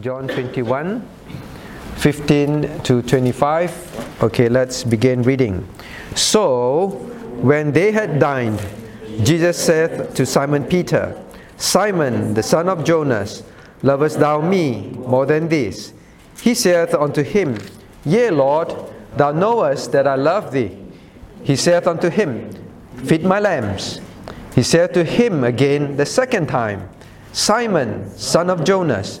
John 21, 15 to 25. Okay, let's begin reading. So, when they had dined, Jesus said to Simon Peter, Simon, the son of Jonas, lovest thou me more than this? He saith unto him, Yea, Lord, thou knowest that I love thee. He saith unto him, Feed my lambs. He said to him again the second time, Simon, son of Jonas,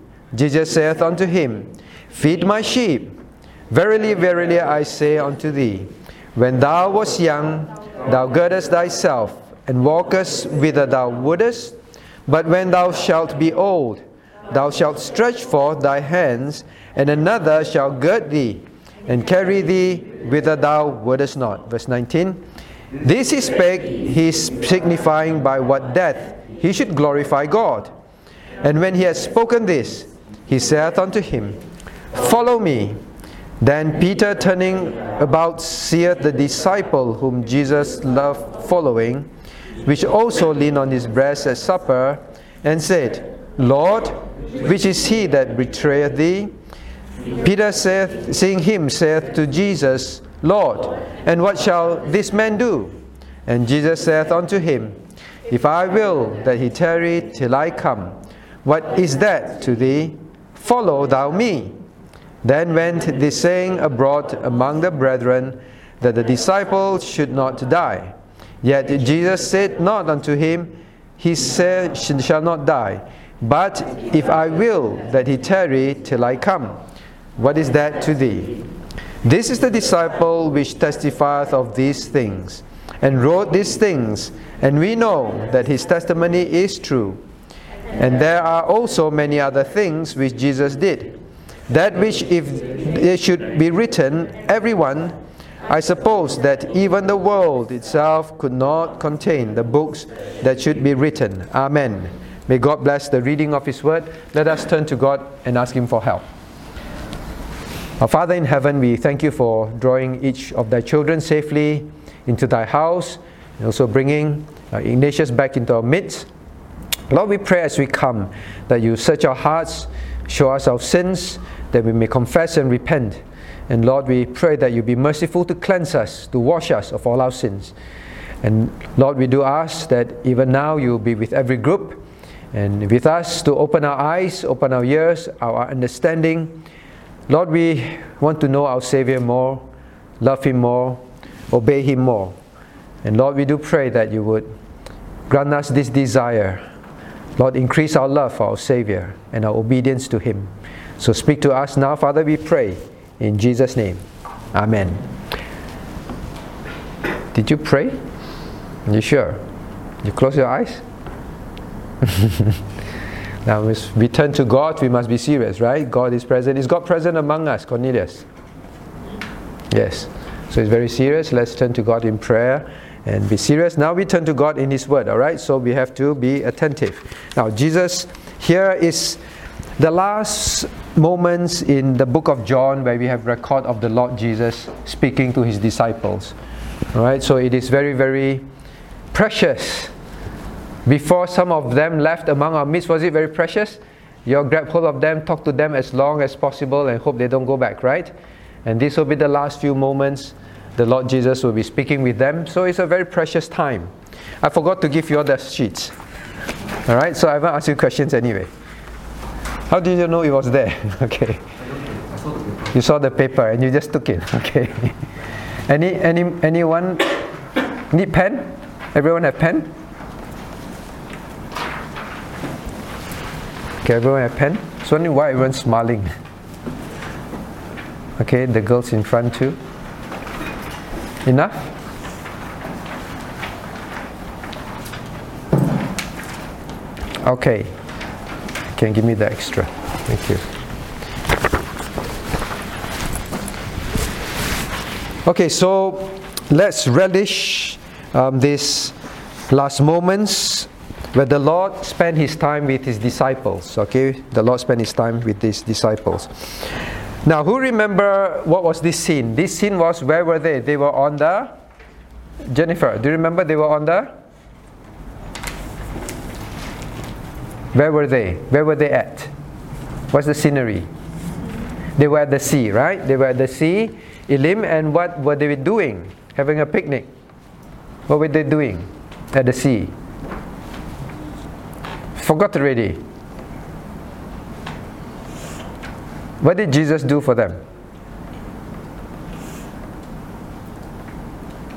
Jesus saith unto him, Feed my sheep. Verily, verily, I say unto thee, when thou wast young, thou girdest thyself, and walkest whither thou wouldest. But when thou shalt be old, thou shalt stretch forth thy hands, and another shall gird thee, and carry thee whither thou wouldest not. Verse 19. This he spake, he signifying by what death he should glorify God. And when he had spoken this, he saith unto him, Follow me. Then Peter, turning about, seeth the disciple whom Jesus loved following, which also leaned on his breast at supper, and said, Lord, which is he that betrayeth thee? Peter saith, seeing him, saith to Jesus, Lord, and what shall this man do? And Jesus saith unto him, If I will that he tarry till I come, what is that to thee? Follow thou me. Then went this saying abroad among the brethren, that the disciples should not die. Yet Jesus said not unto him, He said, shall not die. But if I will that he tarry till I come, what is that to thee? This is the disciple which testifieth of these things, and wrote these things, and we know that his testimony is true. And there are also many other things which Jesus did. That which, if they should be written, everyone, I suppose that even the world itself could not contain the books that should be written. Amen. May God bless the reading of His word. Let us turn to God and ask Him for help. Our Father in heaven, we thank you for drawing each of thy children safely into thy house and also bringing uh, Ignatius back into our midst. Lord, we pray as we come that you search our hearts, show us our sins, that we may confess and repent. And Lord, we pray that you be merciful to cleanse us, to wash us of all our sins. And Lord, we do ask that even now you be with every group and with us to open our eyes, open our ears, our understanding Lord, we want to know our Savior more, love Him more, obey Him more. And Lord, we do pray that you would grant us this desire. Lord, increase our love for our Savior and our obedience to Him. So speak to us now, Father, we pray. In Jesus' name. Amen. Did you pray? Are you sure? You close your eyes? Now, we turn to God, we must be serious, right? God is present. Is God present among us, Cornelius? Yes. So it's very serious. Let's turn to God in prayer and be serious. Now we turn to God in His Word, all right? So we have to be attentive. Now, Jesus, here is the last moments in the book of John where we have record of the Lord Jesus speaking to His disciples. All right? So it is very, very precious before some of them left among our midst, was it very precious? You grab hold of them, talk to them as long as possible, and hope they don't go back, right? And this will be the last few moments the Lord Jesus will be speaking with them. So it's a very precious time. I forgot to give you all the sheets. All right, so I haven't asked you questions anyway. How did you know it was there? okay. You saw the paper and you just took it. Okay. any any anyone need pen? Everyone have pen? Okay, everyone have pen? So only why everyone's smiling? Okay, the girls in front too. Enough? Okay. Can give me the extra. Thank you. Okay, so let's relish um, these last moments where the Lord spent his time with his disciples. Okay, the Lord spent his time with his disciples. Now, who remember what was this scene? This scene was where were they? They were on the Jennifer. Do you remember they were on the? Where were they? Where were they at? What's the scenery? They were at the sea, right? They were at the sea, Elim, and what were they doing? Having a picnic. What were they doing at the sea? Forgot already. What did Jesus do for them?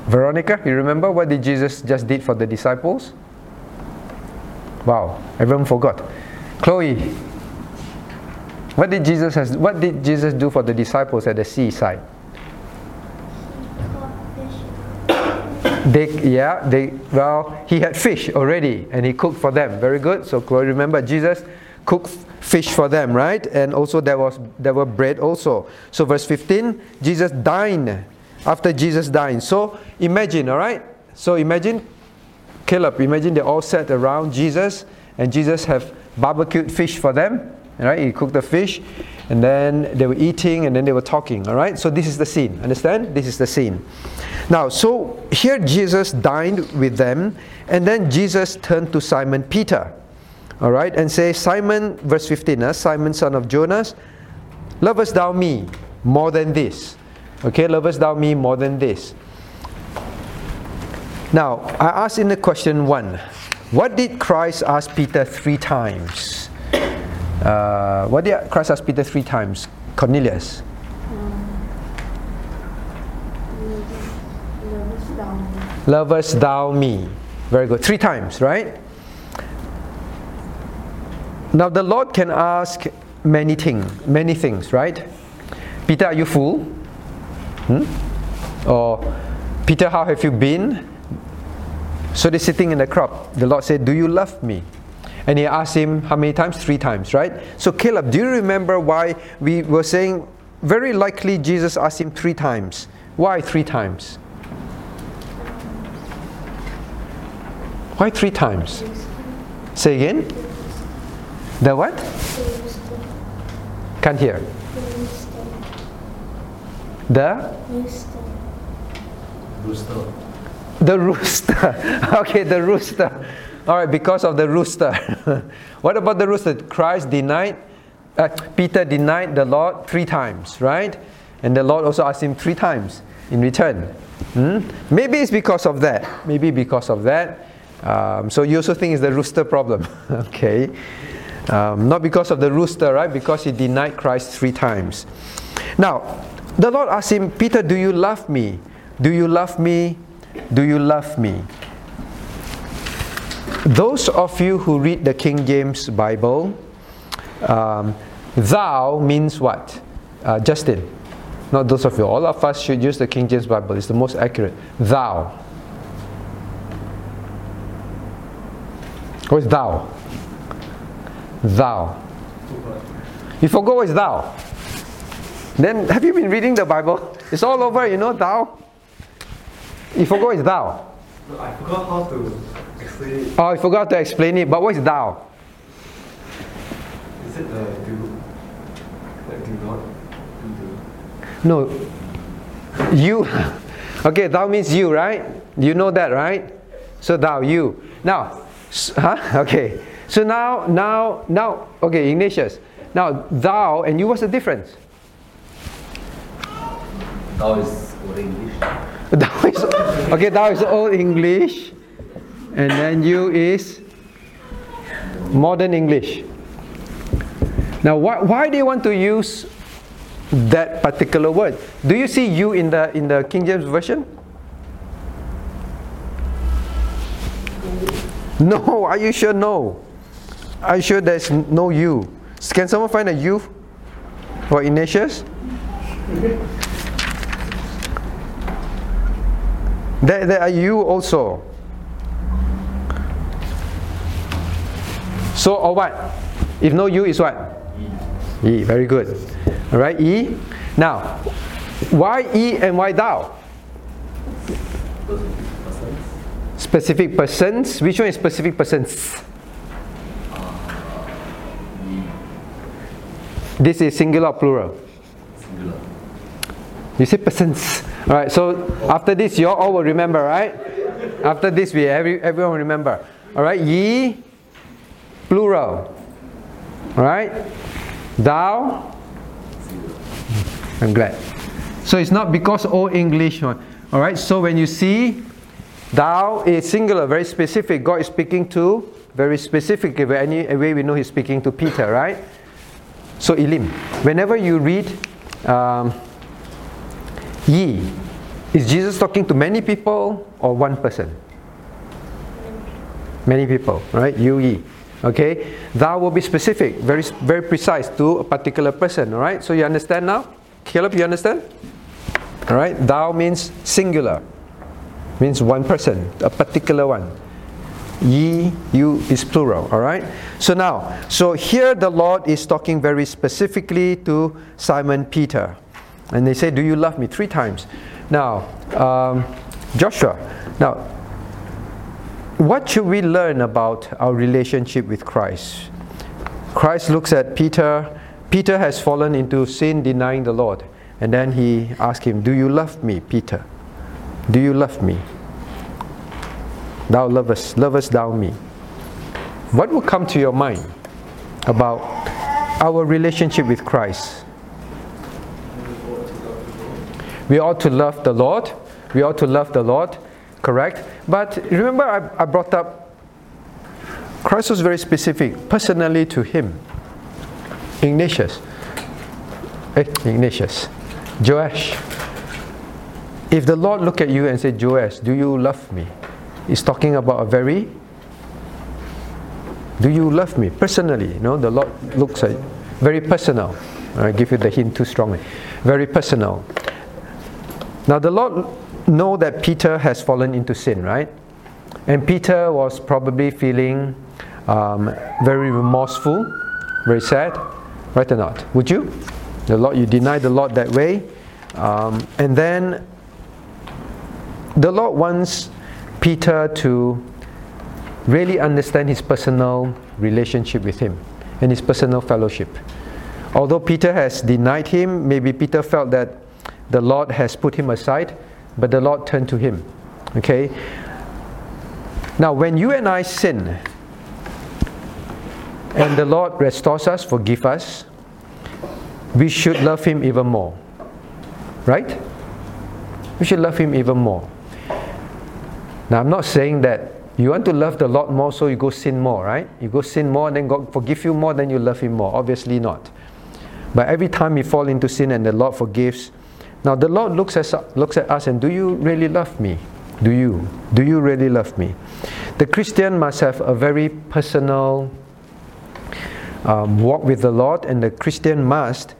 Veronica, you remember what did Jesus just did for the disciples? Wow, everyone forgot. Chloe, what did Jesus has, what did Jesus do for the disciples at the seaside? They, yeah, they, well, he had fish already and he cooked for them. Very good. So, Chloe, remember Jesus cooked fish for them, right? And also there was there were bread also. So verse 15, Jesus dined after Jesus dined. So imagine, all right? So imagine Caleb, imagine they all sat around Jesus and Jesus have barbecued fish for them. Right? He cooked the fish and then they were eating and then they were talking. All right? So this is the scene. Understand? This is the scene. Now, so here Jesus dined with them and then Jesus turned to Simon Peter all right, and say, Simon, verse 15, uh, Simon, son of Jonas, lovest thou me more than this? Okay, lovest thou me more than this? Now, I ask in the question one, what did Christ ask Peter three times? Uh, what did Christ ask Peter three times? Cornelius. Lovest thou me? Very good. Three times, right? Now the Lord can ask many things, many things, right? Peter, are you full? Hmm? Or Peter, how have you been? So they're sitting in the crop. The Lord said, Do you love me? And he asked him how many times? Three times, right? So Caleb, do you remember why we were saying very likely Jesus asked him three times? Why three times? Why three times? Say again. The what? Can't hear. The? Rooster. The rooster. okay, the rooster. All right, because of the rooster. what about the rooster? Christ denied, uh, Peter denied the Lord three times, right? And the Lord also asked him three times in return. Hmm? Maybe it's because of that. Maybe because of that. Um, so you also think it's the rooster problem. okay. Um, not because of the rooster, right? Because he denied Christ three times. Now, the Lord asked him, Peter, do you love me? Do you love me? Do you love me? Those of you who read the King James Bible, um, thou means what? Uh, Justin. Not those of you. All of us should use the King James Bible. It's the most accurate. Thou. What is thou? Thou. You forgot what is thou. Then have you been reading the Bible? It's all over, you know, thou. You forgot what is thou. No, I forgot how to explain it. Oh, I forgot to explain it, but what is thou? Is it the do? Like do not? Do No. You. Okay, thou means you, right? You know that, right? So thou, you. Now, huh? Okay. So now, now, now, okay, Ignatius. Now, thou and you, what's the difference? Thou is old English. Thou is, okay, thou is old English, and then you is modern English. Now, why, why do you want to use that particular word? Do you see you in the in the King James version? No, are you sure? No. Are you sure there's no you? Can someone find a you for Ignatius? There, there are you also. So, or what? If no you is what? E. Very good. All right, E. Now, Why E and why thou? Specific persons. Which one is specific persons? This is singular or plural? Singular. You say persons. Alright, so after this, you all will remember, right? After this, we every, everyone will remember. Alright, ye, plural. Alright? Thou, I'm glad. So it's not because all English one. Alright, so when you see thou is singular, very specific. God is speaking to very specific. Any way we know He's speaking to Peter, right? So Elim. whenever you read um, ye, is Jesus talking to many people or one person? Many people, right? You ye. Okay, thou will be specific, very very precise to a particular person. All right, so you understand now? Caleb, you understand? All right, thou means singular, means one person, a particular one. Ye, you is plural, all right? So now, so here the Lord is talking very specifically to Simon Peter. And they say, Do you love me? Three times. Now, um, Joshua, now, what should we learn about our relationship with Christ? Christ looks at Peter. Peter has fallen into sin, denying the Lord. And then he asks him, Do you love me, Peter? Do you love me? Thou lovest, lovest thou me. What will come to your mind about our relationship with Christ? We ought to love the Lord. We ought to love the Lord, correct? But remember, I, I brought up Christ was very specific, personally to him. Ignatius. Eh, Ignatius. Joash. If the Lord look at you and say, Joash, do you love me? He's talking about a very do you love me personally? You know, the Lord looks at very personal. I give you the hint too strongly. Very personal. Now the Lord know that Peter has fallen into sin, right? And Peter was probably feeling um, very remorseful, very sad, right or not? Would you? The Lord, you deny the Lord that way, um, and then the Lord wants Peter to really understand his personal relationship with him and his personal fellowship. Although Peter has denied him, maybe Peter felt that the Lord has put him aside, but the Lord turned to him. Okay? Now, when you and I sin, and the Lord restores us, forgive us, we should love him even more. Right? We should love him even more. Now, I'm not saying that you want to love the Lord more, so you go sin more, right? You go sin more, and then God forgive you more, then you love Him more. Obviously not. But every time you fall into sin and the Lord forgives, now the Lord looks at, looks at us and do you really love me? Do you? Do you really love me? The Christian must have a very personal um, walk with the Lord, and the Christian must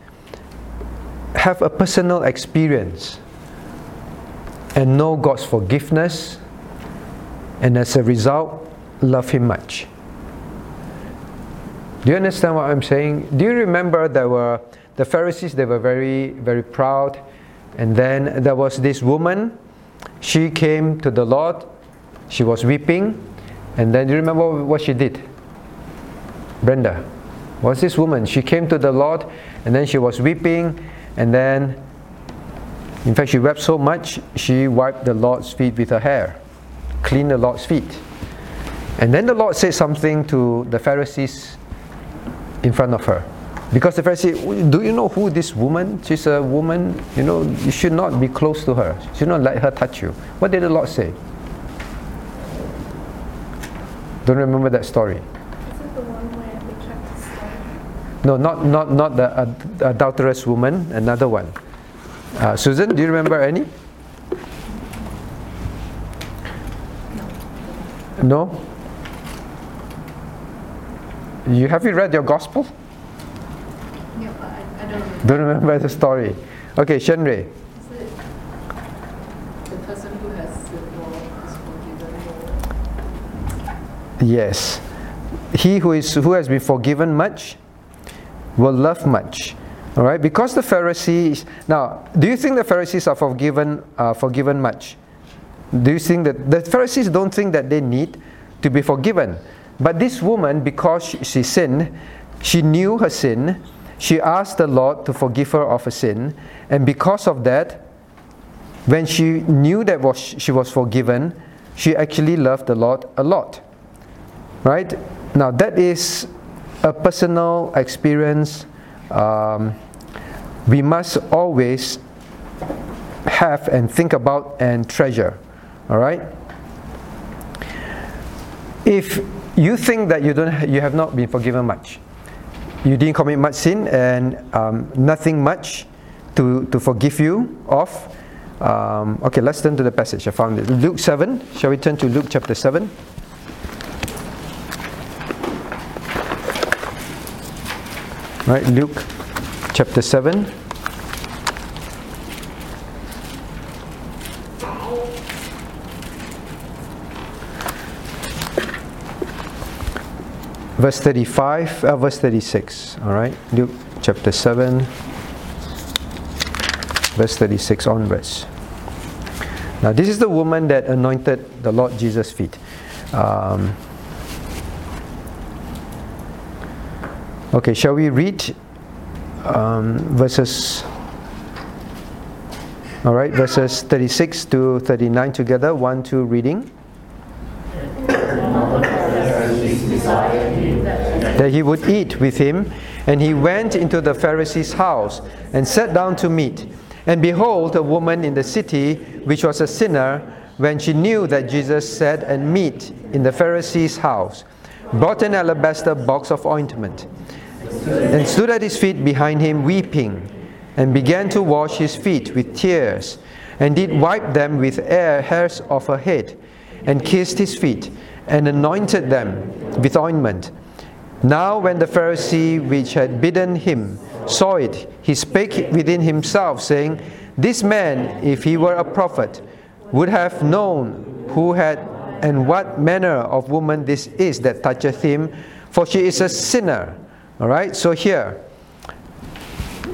have a personal experience and know God's forgiveness and as a result, love Him much. Do you understand what I'm saying? Do you remember there were the Pharisees, they were very, very proud, and then there was this woman, she came to the Lord, she was weeping, and then do you remember what she did? Brenda was this woman. She came to the Lord, and then she was weeping, and then, in fact, she wept so much, she wiped the Lord's feet with her hair clean the Lord's feet. And then the Lord said something to the Pharisees in front of her. Because the Pharisees, do you know who this woman? She's a woman, you know, you should not be close to her. You should not let her touch you. What did the Lord say? Don't remember that story. No, not, not, not the adulterous woman, another one. Uh, Susan, do you remember any? No? You have you read your gospel? Yeah, but I, I don't remember. Don't remember the story. Okay, Shenrei. The person who has sinned more is forgiven more? Yes. He who is who has been forgiven much will love much. All right, because the Pharisees. Now, do you think the Pharisees are forgiven? Uh, forgiven much? Do you think that the Pharisees don't think that they need to be forgiven? But this woman, because she, sinned, she knew her sin. She asked the Lord to forgive her of her sin, and because of that, when she knew that was, she was forgiven, she actually loved the Lord a lot. Right? Now, that is a personal experience um, we must always have and think about and treasure. All right? If you think that you, don't, you have not been forgiven much, you didn't commit much sin and um, nothing much to, to forgive you of, um, okay, let's turn to the passage. I found it. Luke 7. Shall we turn to Luke chapter 7? Right, Luke chapter 7. Verse 35, uh, verse 36. All right, Luke chapter 7, verse 36 onwards. Now, this is the woman that anointed the Lord Jesus' feet. Um, okay, shall we read um, verses? All right, verses 36 to 39 together. One, two, reading. That he would eat with him. And he went into the Pharisee's house and sat down to meat. And behold, a woman in the city, which was a sinner, when she knew that Jesus sat and meat in the Pharisee's house, brought an alabaster box of ointment, and stood at his feet behind him, weeping, and began to wash his feet with tears, and did wipe them with air hairs of her head, and kissed his feet, and anointed them with ointment. Now, when the Pharisee which had bidden him saw it, he spake within himself, saying, This man, if he were a prophet, would have known who had and what manner of woman this is that toucheth him, for she is a sinner. All right, so here,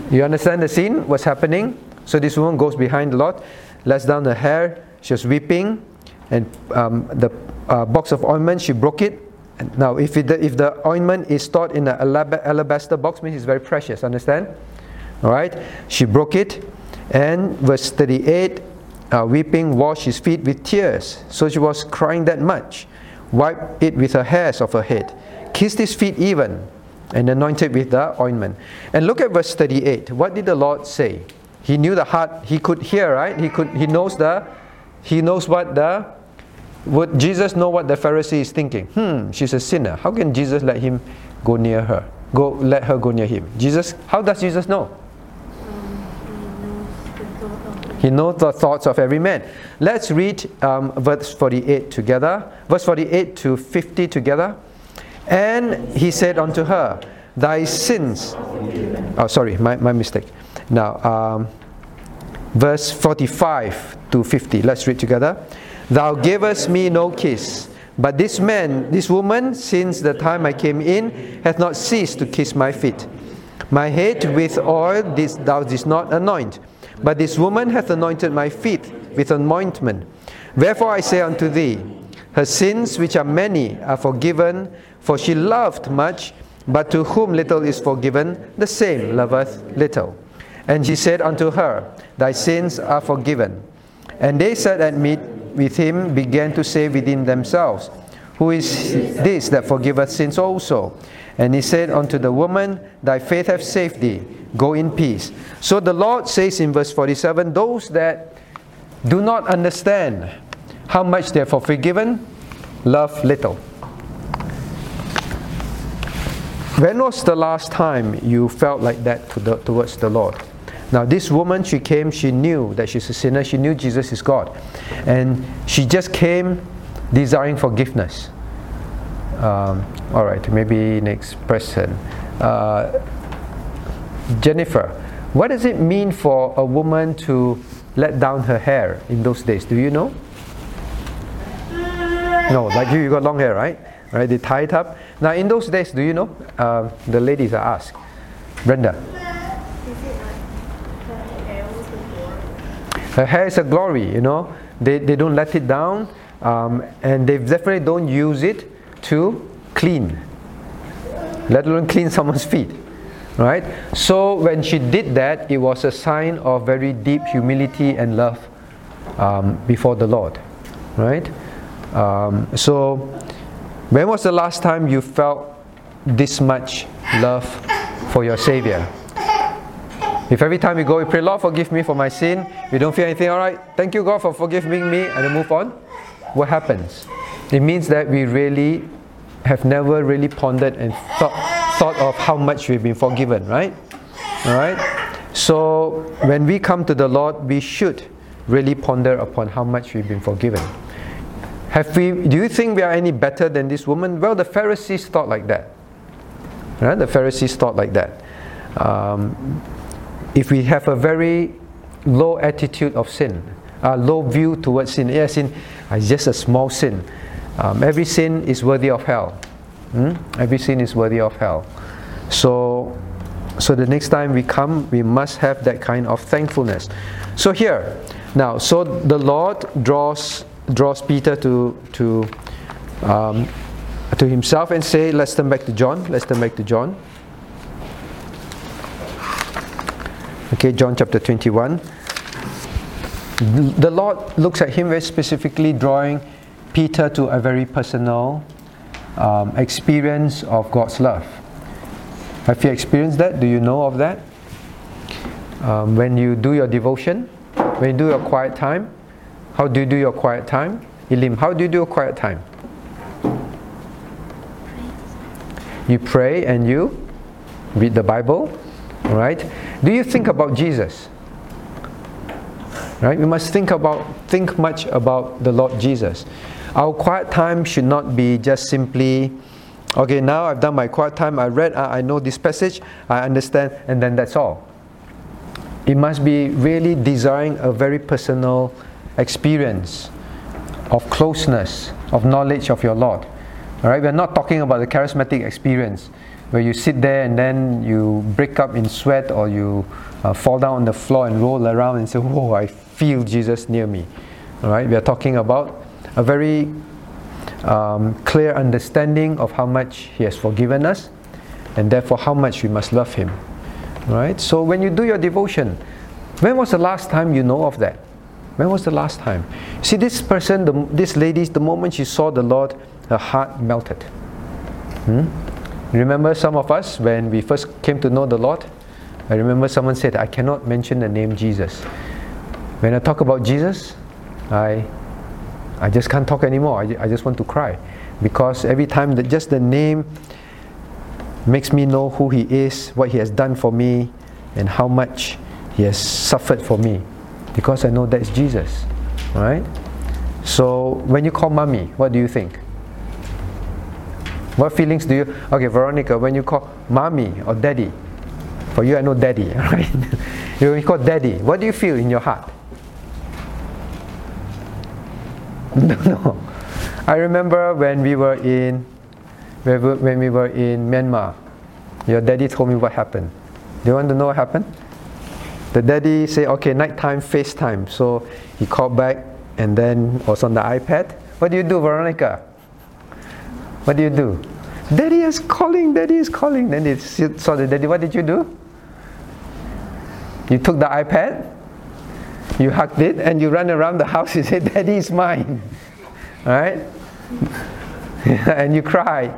you understand the scene, what's happening? So this woman goes behind the Lord, lets down her hair, she's weeping, and um, the uh, box of ointment, she broke it, now, if, it, if the ointment is stored in an alabaster box, means it's very precious, understand? All right? She broke it, and verse 38, uh, weeping, washed his feet with tears. So she was crying that much. Wiped it with her hairs of her head, kissed his feet even, and anointed with the ointment. And look at verse 38. What did the Lord say? He knew the heart, he could hear, right? He could he knows the he knows what the would Jesus know what the Pharisee is thinking? Hmm, she's a sinner. How can Jesus let him go near her? Go let her go near him. Jesus, how does Jesus know? He knows the thoughts of every man. Let's read um, verse 48 together. Verse 48 to 50 together. And he said unto her, Thy sins. Oh, sorry, my, my mistake. Now, um, verse 45 to 50. Let's read together. Thou gavest me no kiss. But this man, this woman, since the time I came in, hath not ceased to kiss my feet. My head with oil this, thou didst not anoint, but this woman hath anointed my feet with anointment. Wherefore I say unto thee, her sins, which are many, are forgiven, for she loved much, but to whom little is forgiven, the same loveth little. And he said unto her, Thy sins are forgiven. And they sat at meat with him began to say within themselves, Who is this that forgiveth sins also? And he said unto the woman, Thy faith hath saved thee. Go in peace. So the Lord says in verse 47 those that do not understand how much they are forgiven love little. When was the last time you felt like that to the, towards the Lord? Now, this woman, she came, she knew that she's a sinner, she knew Jesus is God. And she just came desiring forgiveness. Um, all right, maybe next person. Uh, Jennifer, what does it mean for a woman to let down her hair in those days? Do you know? No, like you, you got long hair, right? Right, they tie it up. Now, in those days, do you know? Uh, the ladies are asked. Brenda. Her hair is a glory, you know. They, they don't let it down, um, and they definitely don't use it to clean, let alone clean someone's feet. Right? So when she did that, it was a sign of very deep humility and love um, before the Lord. Right? Um, so, when was the last time you felt this much love for your Savior? If every time you go, you pray, Lord, forgive me for my sin, you don't feel anything, all right, thank you, God, for forgiving me, and then move on, what happens? It means that we really have never really pondered and thought, thought of how much we've been forgiven, right? All right? So, when we come to the Lord, we should really ponder upon how much we've been forgiven. Have we, do you think we are any better than this woman? Well, the Pharisees thought like that. Right? The Pharisees thought like that. Um, if we have a very low attitude of sin, a low view towards sin, yeah, sin is just a small sin. Um, every sin is worthy of hell. Hmm? Every sin is worthy of hell. So, so the next time we come, we must have that kind of thankfulness. So here, now, so the Lord draws draws Peter to to um, to himself and say, let's turn back to John. Let's turn back to John. Okay, John chapter 21. The Lord looks at him very specifically, drawing Peter to a very personal um, experience of God's love. Have you experienced that? Do you know of that? Um, when you do your devotion, when you do your quiet time, how do you do your quiet time? Elim, how do you do your quiet time? You pray and you read the Bible, right? Do you think about Jesus? Right? We must think about think much about the Lord Jesus. Our quiet time should not be just simply okay, now I've done my quiet time, I read, I know this passage, I understand, and then that's all. It must be really desiring a very personal experience of closeness, of knowledge of your Lord. All right, we're not talking about the charismatic experience where you sit there and then you break up in sweat or you uh, fall down on the floor and roll around and say, Whoa, I feel Jesus near me. All right, we are talking about a very um, clear understanding of how much He has forgiven us and therefore how much we must love Him. All right, so when you do your devotion, when was the last time you know of that? When was the last time? See, this person, the, this lady, the moment she saw the Lord, her heart melted. Hmm? Remember some of us when we first came to know the Lord? I remember someone said, I cannot mention the name Jesus. When I talk about Jesus, I, I just can't talk anymore. I, I just want to cry. Because every time that just the name makes me know who He is, what He has done for me, and how much He has suffered for me because I know that's Jesus. Right? So when you call mommy, what do you think? What feelings do you okay, Veronica, when you call mommy or daddy? For you I know daddy, right? when you call daddy, what do you feel in your heart? No, no. I remember when we were in when we were in Myanmar, your daddy told me what happened. Do you want to know what happened? The daddy said, okay, nighttime FaceTime. So he called back and then was on the iPad. What do you do, Veronica? What do you do? Daddy is calling, daddy is calling. Then they saw the daddy. What did you do? You took the iPad, you hugged it, and you ran around the house. You said, Daddy is mine. All right? and you cried.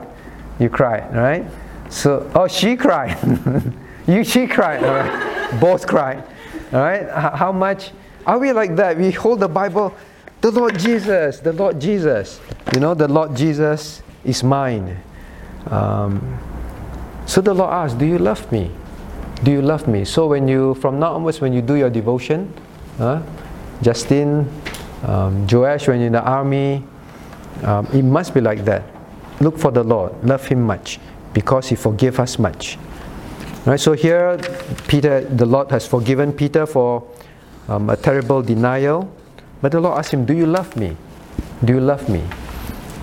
You cried, right? So, oh, she cried. you, she cried. Both cry. All right? How much are we like that? We hold the Bible, the Lord Jesus, the Lord Jesus. You know, the Lord Jesus is mine. Um, so the Lord asks, Do you love me? Do you love me? So when you, from now onwards, when you do your devotion, uh, Justin, um, Joash, when you're in the army, um, it must be like that. Look for the Lord, love Him much, because He forgave us much. Right, so here, Peter, the Lord has forgiven Peter for um, a terrible denial. But the Lord asked him, Do you love me? Do you love me?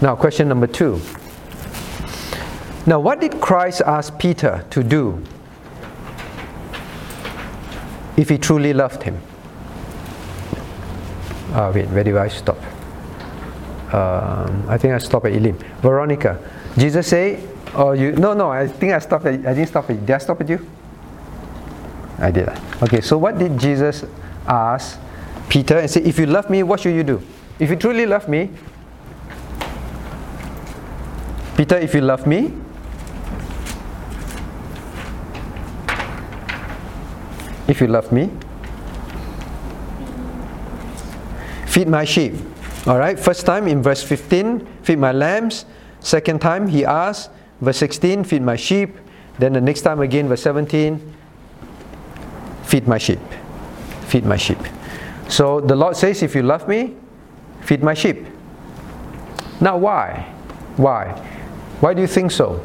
Now, question number two. Now, what did Christ ask Peter to do? if he truly loved him. Uh, wait, where do I stop? Um, I think I stopped at Elim. Veronica, Jesus say, oh you no no I think I stopped at, I didn't stop at did I stop at you? I did. Okay, so what did Jesus ask Peter and say, if you love me, what should you do? If you truly love me, Peter, if you love me, if you love me, feed my sheep. All right, first time in verse 15, feed my lambs. Second time he asked, verse 16, feed my sheep. Then the next time again, verse 17, feed my sheep. Feed my sheep. So the Lord says, if you love me, feed my sheep. Now, why? Why? Why do you think so?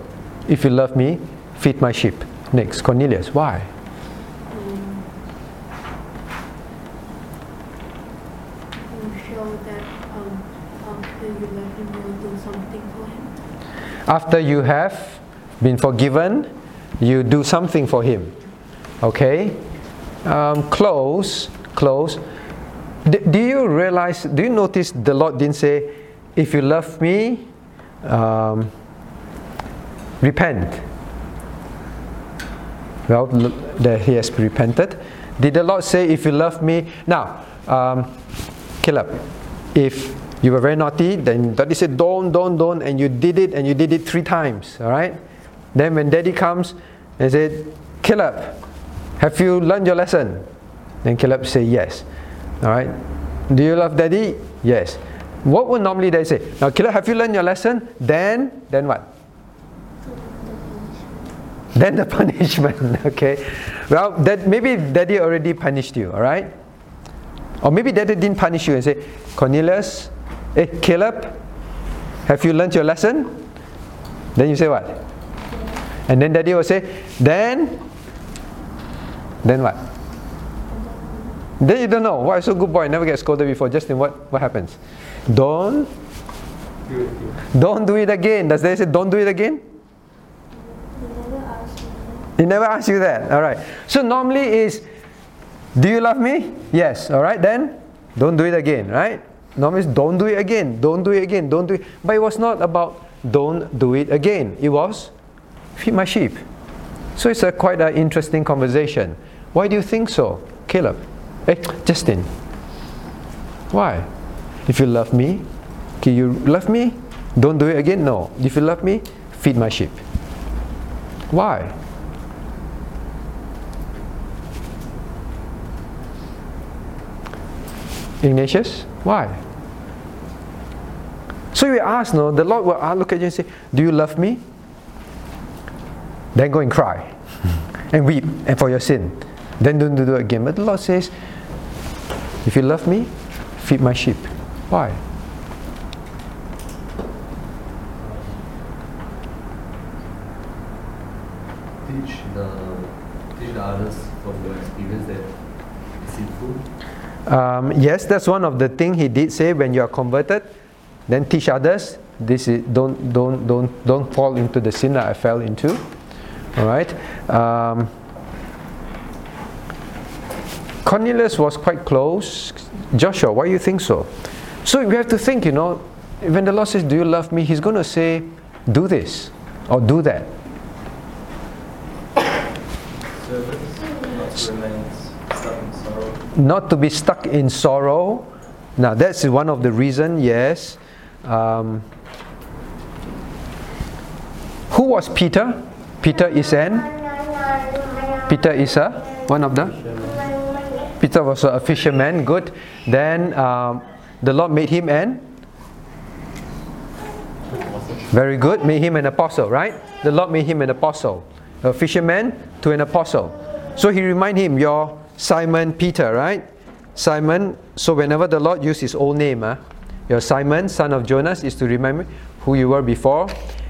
If you love me, feed my sheep. Next, Cornelius, why? to show that um, after you love him, you'll do something for him. After you have been forgiven, you do something for him. Okay? Um, close, close. D- do you realize, do you notice the Lord didn't say, if you love me, um, repent? Well, that he has repented. Did the Lord say, if you love me? Now, um, Caleb, if you were very naughty, then daddy said, don't, don't, don't, and you did it, and you did it three times, all right? Then when daddy comes and said, Caleb, have you learned your lesson? Then Caleb say, yes. All right? Do you love daddy? Yes. What would normally they say? Now, Caleb, have you learned your lesson? Then, then what? Then the punishment, okay? Well, that maybe daddy already punished you, all right? Or maybe daddy didn't punish you and say, Cornelius, hey, Caleb, have you learned your lesson? Then you say what? And then daddy will say, then, then what? Then you don't know. Why so good boy? Never get scolded before. Justin, what, what happens? Don't, Do don't do it again. Does they say don't do it again? He never asked you that. All right. So normally is, do you love me? Yes. All right. Then don't do it again. Right. Normally don't do it again. Don't do it again. Don't do it. But it was not about don't do it again. It was feed my sheep. So it's a quite an interesting conversation. Why do you think so, Caleb? Hey, Justin. Why? If you love me, can you love me, don't do it again. No. If you love me, feed my sheep. Why? Ignatius, why? So you ask, no, the Lord will uh, look at you and say, Do you love me? Then go and cry and weep and for your sin. Then don't do it again. But the Lord says, If you love me, feed my sheep. Why? Teach the teach the others from your experience that it's sinful. Um, yes, that's one of the things he did say when you are converted. Then teach others. This is don't don't don't don't fall into the sin that I fell into. All right. Um, Cornelius was quite close. Joshua, why do you think so? So we have to think, you know, when the Lord says, "Do you love me?" He's going to say, "Do this or do that." Servants, not to remain stuck in sorrow. Not to be stuck in sorrow. Now that's one of the reason. Yes. Um, who was Peter? Peter is an. Peter is a one of the. Peter was a fisherman. Good. Then um, the Lord made him an. Very good. Made him an apostle, right? The Lord made him an apostle, a fisherman to an apostle. So he remind him, "You're Simon Peter, right? Simon." So whenever the Lord used his old name, ah, "You're Simon, son of Jonas," is to remember who you were before.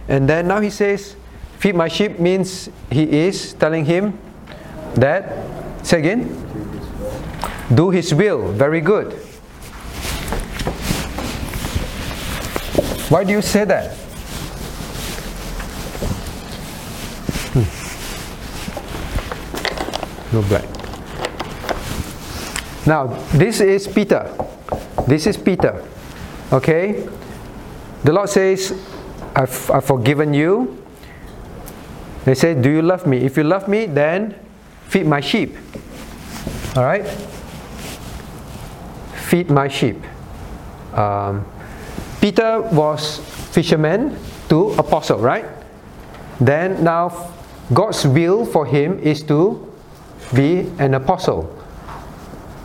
And then now he says, "Feed my sheep" means he is telling him that. Say again. Do his will. Very good. Why do you say that? Hmm. No black. Now, this is Peter. This is Peter. Okay? The Lord says, I've, I've forgiven you. They say, Do you love me? If you love me, then feed my sheep. Alright? Feed my sheep. Um, Peter was fisherman to apostle, right? Then now God's will for him is to be an apostle.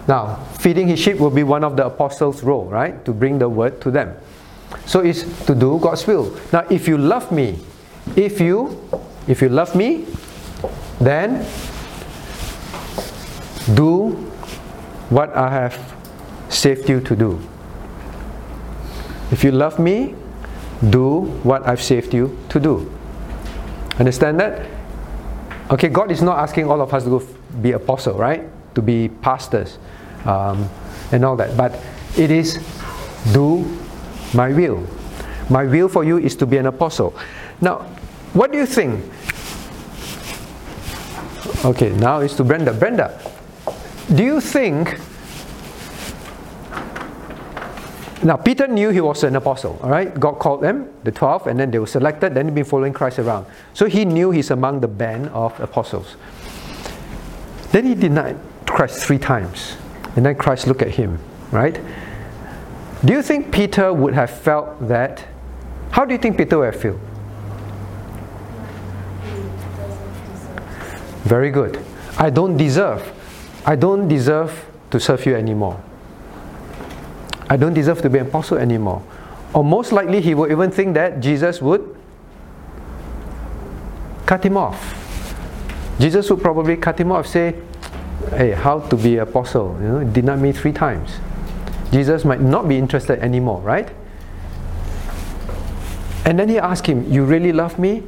Now, feeding his sheep will be one of the apostles' role, right? To bring the word to them. So it's to do God's will. Now, if you love me, if you if you love me, then do what I have saved you to do. If you love me, do what I've saved you to do. Understand that? Okay, God is not asking all of us to go be apostle, right? To be pastors um, and all that. But it is do my will. My will for you is to be an apostle. Now, what do you think? Okay, now it's to Brenda. Brenda, do you think now Peter knew he was an apostle, all right? God called them, the 12, and then they were selected, then they've been following Christ around. So he knew he's among the band of apostles. Then he denied Christ three times. And then Christ looked at him, right? Do you think Peter would have felt that? How do you think Peter would have felt? Very good. I don't deserve. I don't deserve to serve you anymore. I don't deserve to be an apostle anymore. Or most likely, he would even think that Jesus would cut him off. Jesus would probably cut him off, say, Hey, how to be apostle? You know, deny me three times. Jesus might not be interested anymore, right? And then he asked him, You really love me?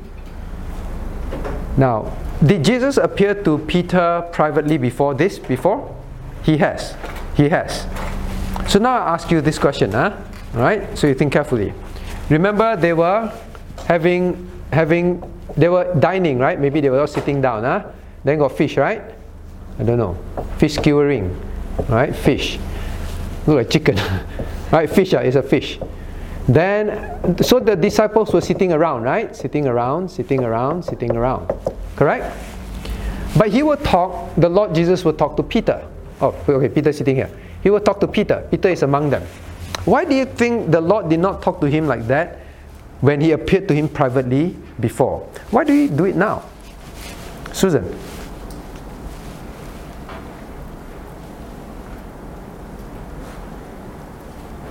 Now, did Jesus appear to Peter privately before this? Before? He has. He has. So now I ask you this question, huh? Right? So you think carefully. Remember they were having having they were dining, right? Maybe they were all sitting down, huh? Then got fish, right? I don't know. Fish skewering. Right? Fish. Look like chicken. right? Fish uh, is a fish. Then so the disciples were sitting around, right? Sitting around, sitting around, sitting around. Correct? But he will talk, the Lord Jesus will talk to Peter. Oh, okay, Peter sitting here. He will talk to Peter. Peter is among them. Why do you think the Lord did not talk to him like that when he appeared to him privately before? Why do he do it now? Susan.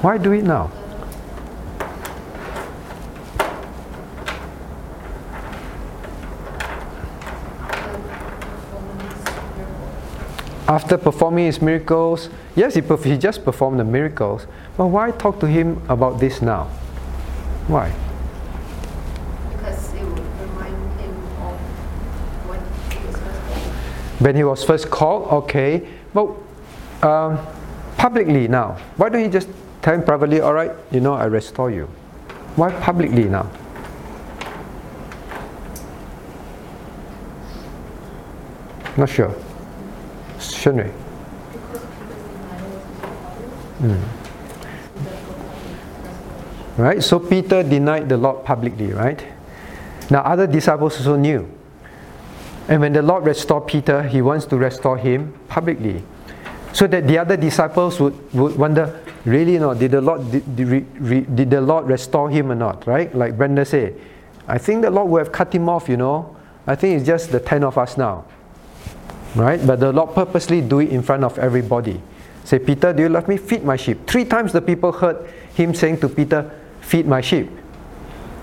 Why do it now? After performing his miracles, yes, he, perf- he just performed the miracles, but why talk to him about this now? Why? Because it would remind him of when he was first born. When he was first called, okay, but um, publicly now, why don't you just tell him privately, all right, you know, I restore you? Why publicly now? Not sure. Shouldn't we? Mm. Right? So Peter denied the Lord publicly, right? Now other disciples also knew. And when the Lord restored Peter, he wants to restore him publicly. So that the other disciples would, would wonder, really not, did the Lord did, did, did the Lord restore him or not? Right? Like Brenda said, I think the Lord would have cut him off, you know. I think it's just the ten of us now. Right? But the Lord purposely do it in front of everybody. Say, Peter, do you love me? Feed my sheep. Three times the people heard him saying to Peter, Feed my sheep.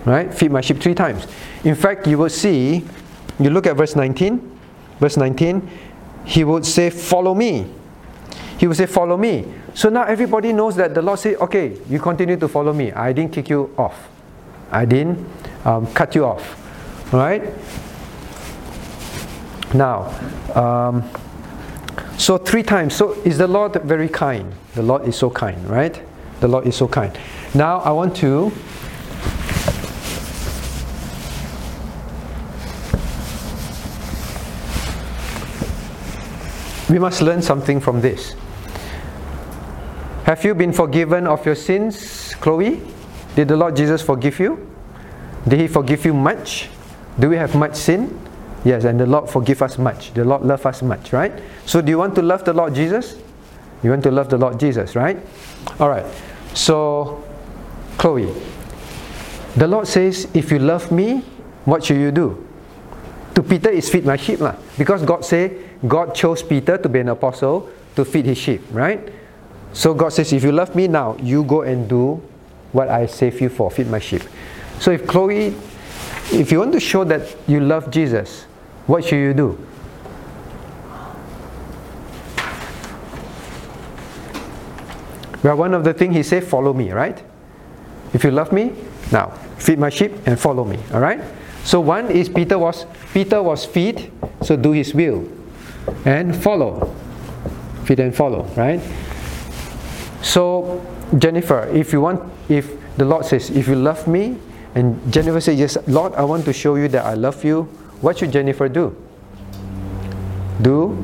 Right? Feed my sheep three times. In fact, you will see, you look at verse 19. Verse 19, he would say, Follow me. He would say, Follow me. So now everybody knows that the Lord said, Okay, you continue to follow me. I didn't kick you off, I didn't um, cut you off. All right? Now, um, so three times. So is the Lord very kind? The Lord is so kind, right? The Lord is so kind. Now I want to we must learn something from this. Have you been forgiven of your sins, Chloe? Did the Lord Jesus forgive you? Did He forgive you much? Do we have much sin? Yes, and the Lord forgive us much. The Lord love us much, right? So do you want to love the Lord Jesus? You want to love the Lord Jesus, right? All right. So, Chloe, the Lord says, if you love me, what should you do? To Peter is feed my sheep lah. Because God say God chose Peter to be an apostle to feed his sheep, right? So God says, if you love me now, you go and do what I save you for, feed my sheep. So if Chloe, if you want to show that you love Jesus, what should you do? Well, one of the things he said, follow me, right? If you love me, now feed my sheep and follow me. All right. So one is Peter was Peter was feed, so do his will, and follow, feed and follow. Right. So Jennifer, if you want, if the Lord says, if you love me, and Jennifer says, yes, Lord, I want to show you that I love you. What should Jennifer do? Do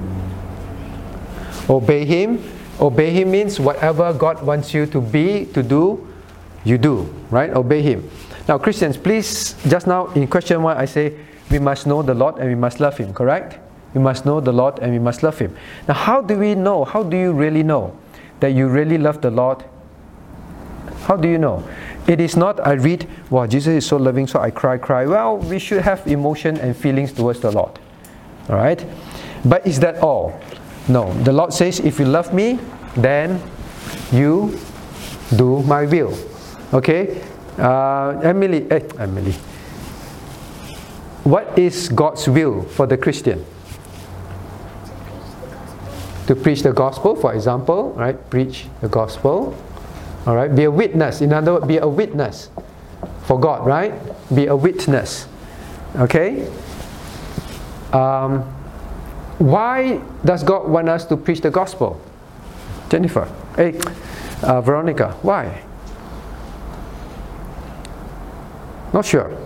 obey Him. Obey Him means whatever God wants you to be, to do, you do, right? Obey Him. Now, Christians, please, just now in question one, I say we must know the Lord and we must love Him, correct? We must know the Lord and we must love Him. Now, how do we know? How do you really know that you really love the Lord? How do you know? It is not I read, wow, Jesus is so loving, so I cry, cry. Well, we should have emotion and feelings towards the Lord. All right? But is that all? No. The Lord says, if you love me, then you do my will. Okay? Uh, Emily, eh, Emily. What is God's will for the Christian? To preach the gospel, for example, right? Preach the gospel. All right? Be a witness. In other words, be a witness for God, right? Be a witness. Okay? Um, why does God want us to preach the gospel? Jennifer, hey, uh, Veronica, why? Not sure.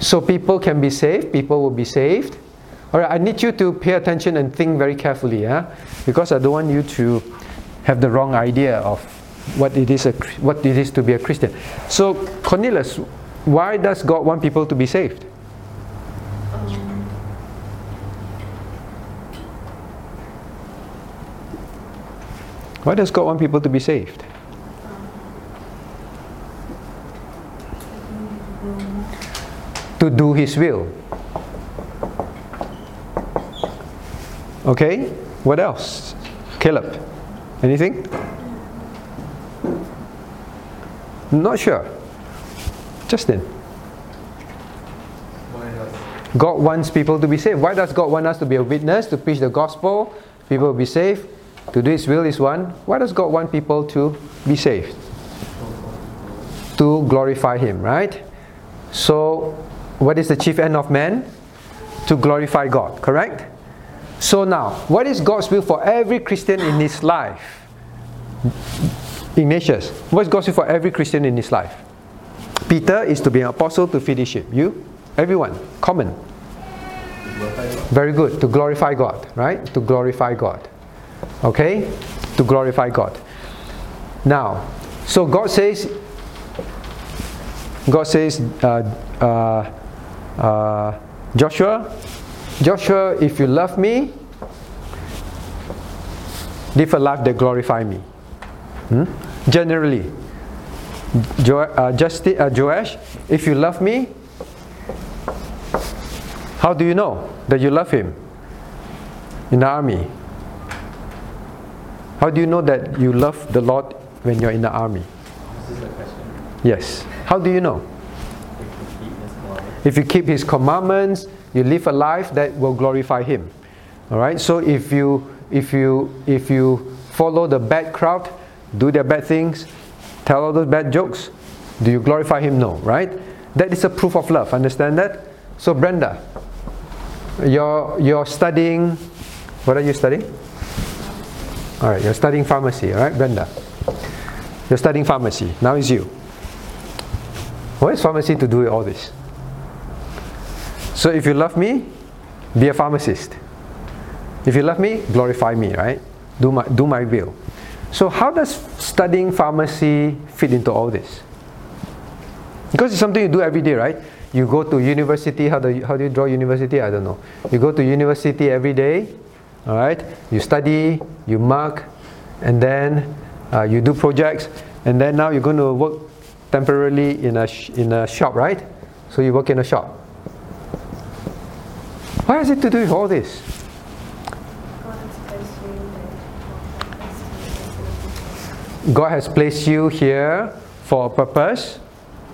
So people can be saved, people will be saved. Alright, I need you to pay attention and think very carefully, yeah? Because I don't want you to have the wrong idea of what it is a, what it is to be a Christian. So Cornelius, why does God want people to be saved? Why does God want people to be saved? To do His will. Okay, what else? Caleb, anything? Not sure. Justin, God wants people to be saved. Why does God want us to be a witness, to preach the gospel? People will be saved. To do His will is one. Why does God want people to be saved? To glorify Him, right? So, what is the chief end of man? To glorify God, correct? So now, what is God's will for every Christian in his life? Ignatius, what is God's will for every Christian in his life? Peter is to be an apostle to sheep. You? Everyone. Common. Very good. To glorify God, right? To glorify God. Okay? To glorify God. Now, so God says, God says, uh, uh, uh, Joshua, Joshua, if you love me, live a life that glorify me. Hmm? Generally, jo- uh, Justi- uh, Joash, if you love me, how do you know that you love him? In the army. How do you know that you love the Lord when you're in the army? This a question. Yes. How do you know? If you keep this commandment, If you keep His commandments, you live a life that will glorify Him. All right. So if you if you if you follow the bad crowd, do their bad things, tell all those bad jokes, do you glorify Him? No. Right. That is a proof of love. Understand that? So Brenda, you're you're studying. What are you studying? All right. You're studying pharmacy. All right, Brenda. You're studying pharmacy. Now it's you. What is pharmacy to do with all this? So if you love me, be a pharmacist. If you love me, glorify me, right? Do my do my will. So, how does studying pharmacy fit into all this? Because it's something you do every day, right? You go to university, how do you, how do you draw university? I don't know. You go to university every day, all right? You study, you mark, and then uh, you do projects, and then now you're going to work temporarily in a, sh- in a shop, right? So you work in a shop. What has it to do with all this? God has placed you here for a purpose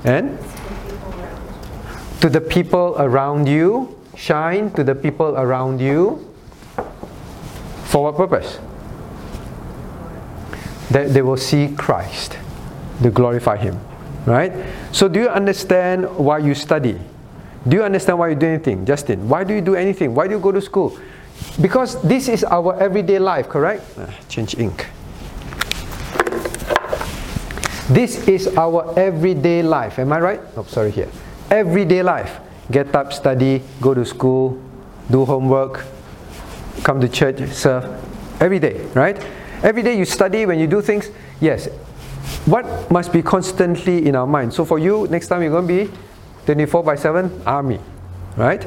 and to the people around you. to the people around you, shine to the people around you. For what purpose? That they will see Christ, to glorify Him. Right? So, do you understand why you study? Do you understand why you do anything? Justin, why do you do anything? Why do you go to school? Because this is our everyday life, correct? Ah, change ink. This is our everyday life. Am I right? Oh, sorry, here. Everyday life. Get up, study, go to school, do homework, come to church, serve. Every day, right? Every day you study, when you do things, yes. What must be constantly in our mind? So for you, next time you're going to be 24 by 7 army, right?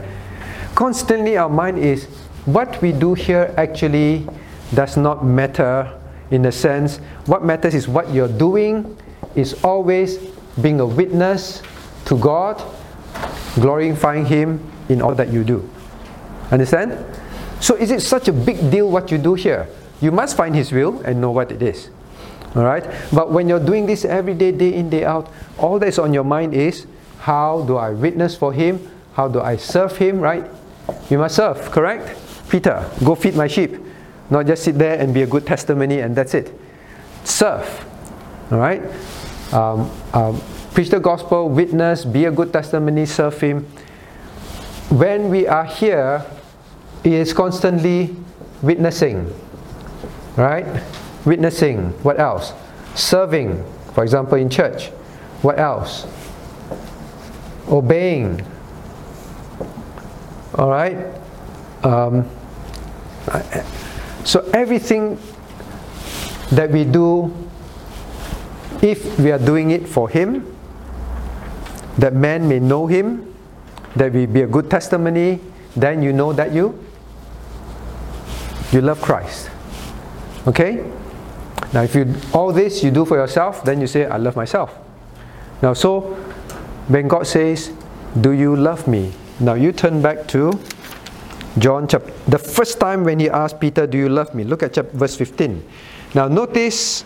Constantly our mind is what we do here actually does not matter in the sense what matters is what you're doing is always being a witness to God, glorifying Him in all that you do. Understand? So is it such a big deal what you do here? You must find His will and know what it is. Alright? But when you're doing this every day, day in, day out, all that's on your mind is how do I witness for Him? How do I serve Him? Right? You must serve, correct? Peter, go feed my sheep. Not just sit there and be a good testimony and that's it. Serve. Alright? Um, um, preach the gospel, witness, be a good testimony, serve Him. When we are here, it is constantly witnessing. Right? Witnessing. What else? Serving. For example, in church. What else? Obeying. All right? Um, so everything that we do, if we are doing it for Him, that man may know Him, that we be a good testimony, then you know that you you love Christ. Okay? Now if you all this you do for yourself, then you say, I love myself. Now so when God says, Do you love me? Now you turn back to John chapter the first time when he asked Peter, Do you love me? Look at chapter, verse 15. Now notice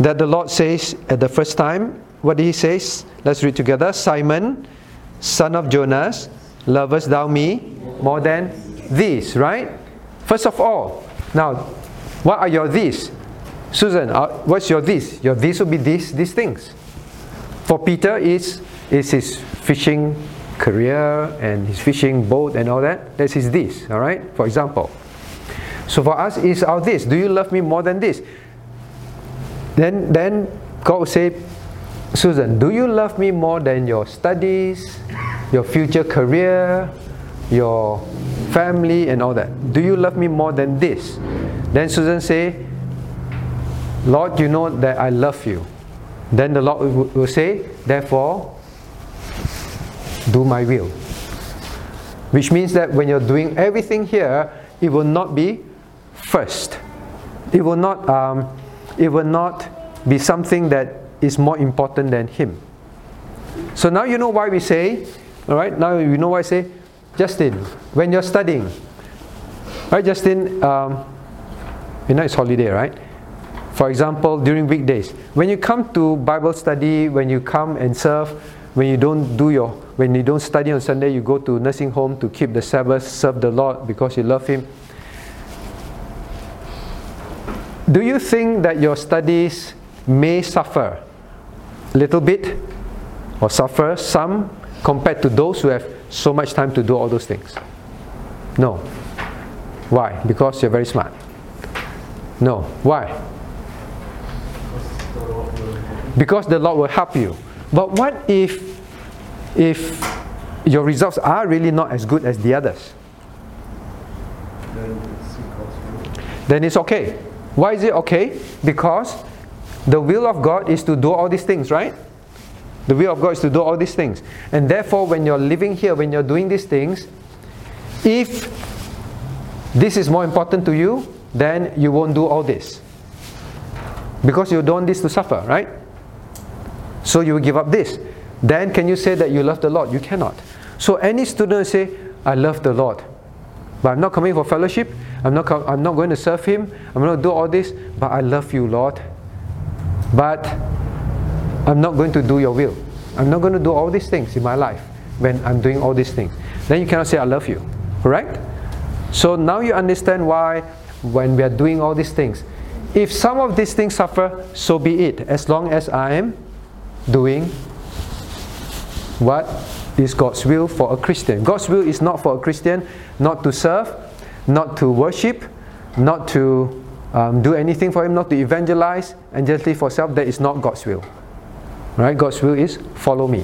that the Lord says at the first time, what did he say? Let's read together. Simon, son of Jonas, lovest thou me more than these, right? First of all, now, what are your these? Susan, uh, what's your these? Your these will be these, these things. For Peter, is is his fishing career and his fishing boat and all that. That's his this, all right? For example. So for us, is our this. Do you love me more than this? Then, then God will say, Susan, do you love me more than your studies, your future career, your family, and all that? Do you love me more than this? Then Susan say, Lord, you know that I love you. Then the Lord will say, therefore, do my will. Which means that when you're doing everything here, it will not be first. It will not. Um, it will not be something that is more important than Him. So now you know why we say, all right. Now you know why I say, Justin, when you're studying, right, Justin. Um, you know it's holiday, right? For example, during weekdays, when you come to Bible study, when you come and serve, when you don't do your, when you don't study on Sunday, you go to nursing home to keep the Sabbath, serve the Lord because you love Him. Do you think that your studies may suffer a little bit or suffer some compared to those who have so much time to do all those things? No. Why? Because you're very smart. No. Why? Because the Lord will help you. But what if if your results are really not as good as the others? Then it's God's will. Then it's okay. Why is it okay? Because the will of God is to do all these things, right? The will of God is to do all these things. And therefore, when you're living here, when you're doing these things, if this is more important to you, then you won't do all this. Because you don't want this to suffer, right? So you will give up this. Then can you say that you love the Lord? You cannot. So any student say, I love the Lord. But I'm not coming for fellowship. I'm not, com- I'm not going to serve Him. I'm going to do all this. But I love you, Lord. But I'm not going to do your will. I'm not going to do all these things in my life when I'm doing all these things. Then you cannot say, I love you. Correct? So now you understand why when we are doing all these things, if some of these things suffer, so be it, as long as I am doing what is God's will for a Christian. God's will is not for a Christian not to serve, not to worship, not to um, do anything for Him, not to evangelize, and just live for self. That is not God's will. Right? God's will is follow me.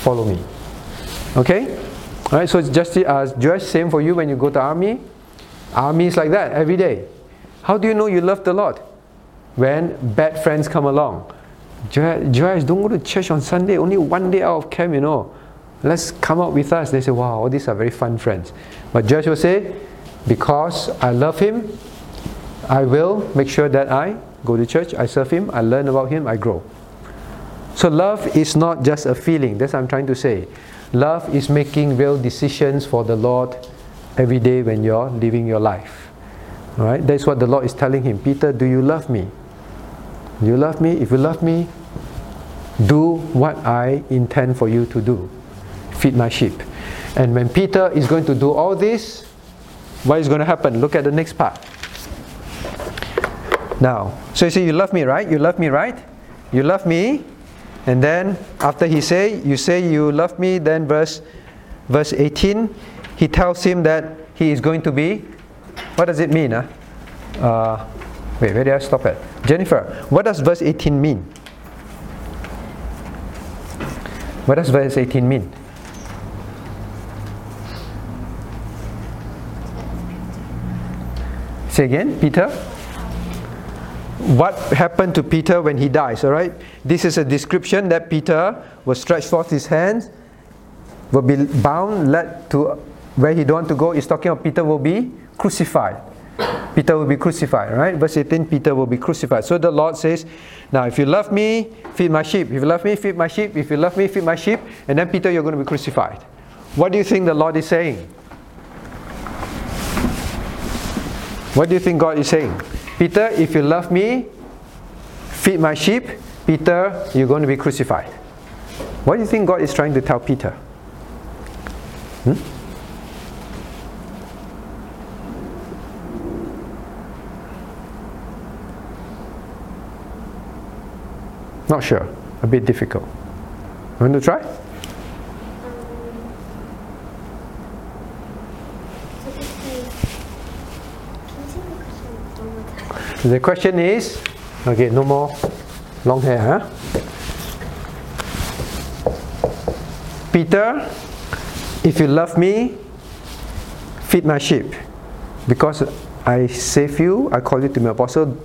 Follow me. Okay? Alright, so it's just as Josh, same for you when you go to army. Army is like that every day. How do you know you love the Lord? When bad friends come along. Josh, don't go to church on Sunday, only one day out of camp, you know. Let's come out with us. They say, wow, all these are very fun friends. But Josh will say, because I love him, I will make sure that I go to church, I serve him, I learn about him, I grow. So love is not just a feeling, that's what I'm trying to say. Love is making real decisions for the Lord every day when you're living your life. Alright? That's what the Lord is telling him. Peter, do you love me? You love me? If you love me, do what I intend for you to do. Feed my sheep. And when Peter is going to do all this, what is going to happen? Look at the next part. Now, so you say, You love me, right? You love me, right? You love me. And then after he say, you say you love me, then verse verse 18, he tells him that he is going to be what does it mean? Huh? Uh, wait, where did I stop at? Jennifer, what does verse 18 mean? What does verse 18 mean? Say again, Peter. What happened to Peter when he dies? All right, this is a description that Peter will stretch forth his hands, will be bound, led to where he don't want to go. Is talking of Peter will be crucified. Peter will be crucified, right? Verse 18, Peter will be crucified. So the Lord says, Now, if you love me, feed my sheep. If you love me, feed my sheep. If you love me, feed my sheep. And then, Peter, you're going to be crucified. What do you think the Lord is saying? What do you think God is saying? Peter, if you love me, feed my sheep. Peter, you're going to be crucified. What do you think God is trying to tell Peter? Hmm? Not sure. A bit difficult. Want to try? The question is, okay, no more long hair, huh? Peter, if you love me, feed my sheep. Because I save you, I call you to my apostle.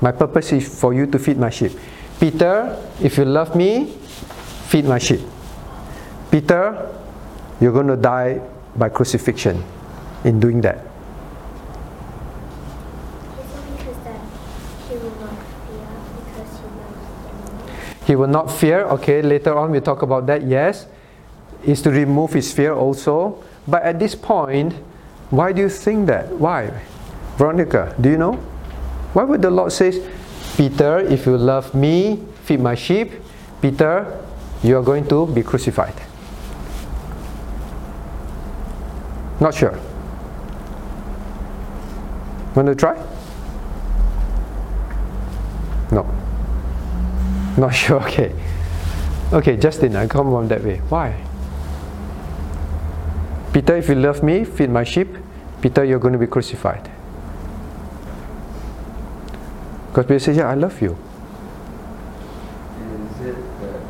My purpose is for you to feed my sheep. Peter, if you love me, feed my sheep. Peter, you're going to die by crucifixion in doing that. He will not fear. Okay, later on we talk about that. Yes, is to remove his fear also. But at this point, why do you think that? Why, Veronica? Do you know? Why would the Lord say, Peter, if you love me, feed my sheep. Peter, you are going to be crucified. Not sure. Want to try? No. Not sure, okay. Okay, Justin, I come on that way. Why? Peter, if you love me, feed my sheep. Peter, you're going to be crucified. Because Peter says, Yeah, I love you. Is it that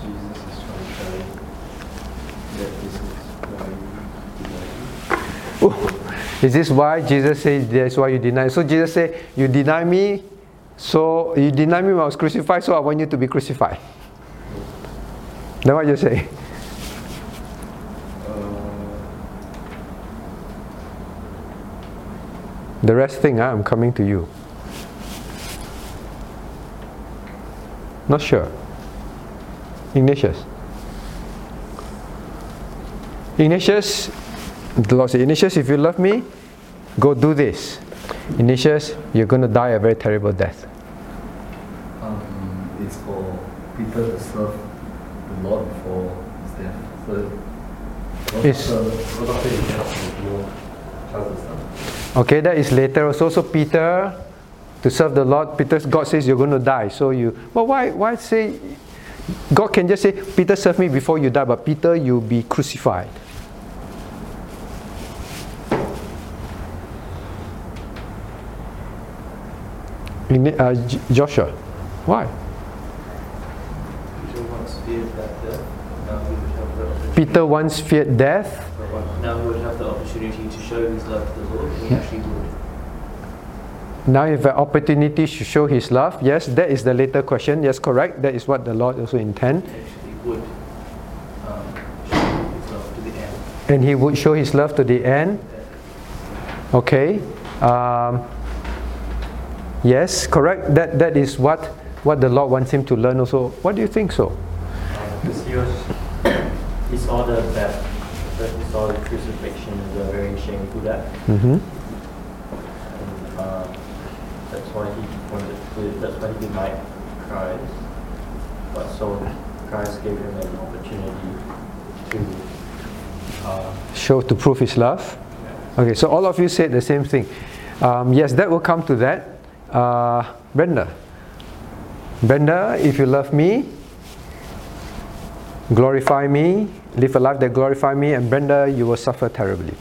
Jesus is trying to tell that this is why you like him? Oh, Is this why Jesus says that's why you deny? So Jesus said, You deny me, so you deny me when I was crucified, so I want you to be crucified. That's what you say. Uh, the rest thing, huh? I'm coming to you. Not sure. Ignatius. Ignatius, the Lord said, Ignatius, if you love me, go do this. Ignatius, you're going to die a very terrible death. Um, it's for Peter to serve the Lord before his death. So, not It's- after, after he died, no chance to start. Okay, that is later also. So Peter, to serve the Lord, Peter, God says you're going to die. So you, well, why, why say, God can just say, Peter, serve me before you die, but Peter, you'll be crucified. In, uh, Joshua, why? Peter once feared death. Now he would have the opportunity. Peter once feared death. Now he would have the opportunity to show his love to the Lord, and he actually would. Now you have an opportunity to show his love. Yes, that is the later question. Yes, correct. That is what the Lord also intend. Would um, show his love to the end. And he would show his love to the end. Okay. Um, yes, correct. That that is what what the Lord wants him to learn. Also, what do you think so? Because he was, he saw the death, that he saw the crucifixion a very shameful death. hmm uh, that's why he wanted to, that's why he denied Christ. But so Christ gave him an opportunity to, uh, Show to prove his love. Okay, so all of you said the same thing. Um, yes, that will come to that. Uh, Brenda. Brenda, if you love me, glorify me, live a life that glorify me, and Brenda, you will suffer terribly.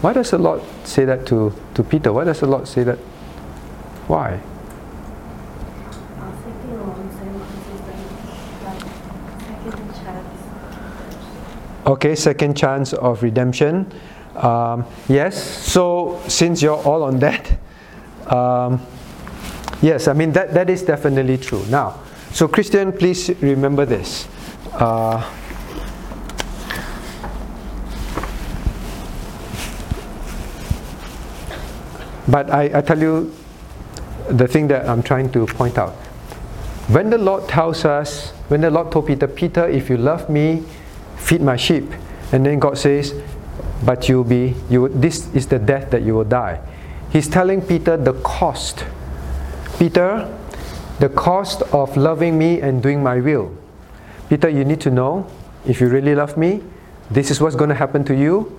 Why does the Lord say that to, to Peter? Why does the Lord say that? Why? Okay, second chance of redemption. Um, yes, so since you're all on that, um, yes, I mean that, that is definitely true. Now, so Christian, please remember this. Uh, but I, I tell you the thing that I'm trying to point out. When the Lord tells us, when the Lord told Peter, Peter, if you love me, feed my sheep. And then God says, but you'll be, you, this is the death that you will die. He's telling Peter the cost. Peter, the cost of loving me and doing my will. Peter, you need to know, if you really love me, this is what's going to happen to you.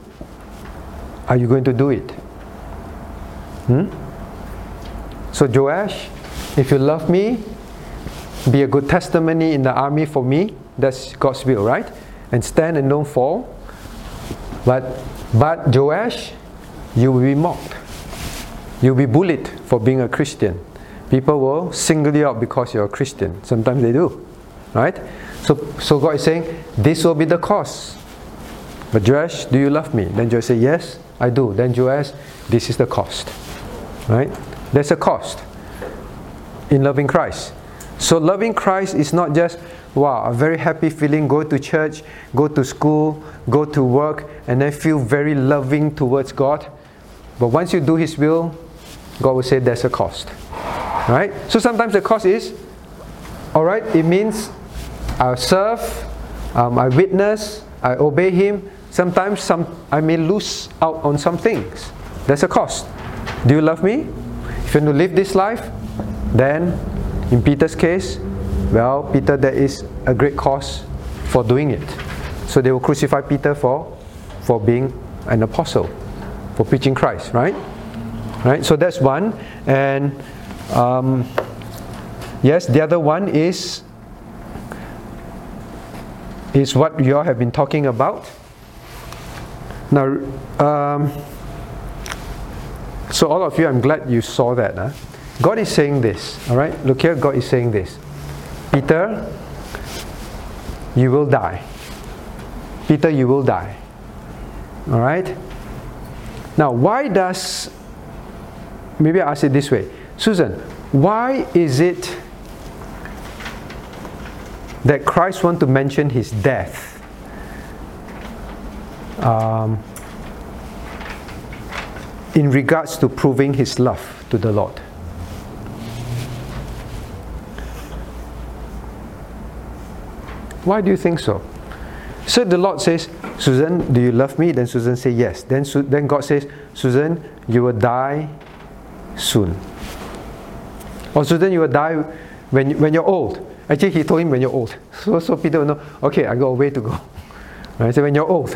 Are you going to do it? Hmm? So, Joash, if you love me, be a good testimony in the army for me. That's God's will, right? And stand and don't fall. But, but Joash, you will be mocked. You'll be bullied for being a Christian. People will single you out because you're a Christian. Sometimes they do, right? So, so God is saying, this will be the cost. But Joash, do you love me? Then Joash say, yes, I do. Then Joash, this is the cost, right? There's a cost in loving Christ. So loving Christ is not just wow, a very happy feeling, go to church, go to school, go to work, and then feel very loving towards God. But once you do His will, God will say there's a cost. Right? So sometimes the cost is, all right, it means I serve, um, I witness, I obey Him. Sometimes some, I may lose out on some things. There's a cost. Do you love me? If you want to live this life, then in Peter's case, well, Peter, there is a great cause for doing it. So they will crucify Peter for, for being an apostle, for preaching Christ, right? Right. So that's one, and um, yes, the other one is is what you all have been talking about. Now, um, so all of you, I'm glad you saw that. Huh? God is saying this, all right? Look here, God is saying this. Peter, you will die. Peter, you will die. All right? Now, why does, maybe I ask it this way Susan, why is it that Christ want to mention his death? Um, in regards to proving his love to the Lord. Why do you think so? So the Lord says, Susan, do you love me? Then Susan say yes. Then, then God says, Susan, you will die soon. Or Susan, you will die when, when you're old. Actually, he told him when you're old. So, so Peter will know, okay, I got a way to go. Right? So when you're old.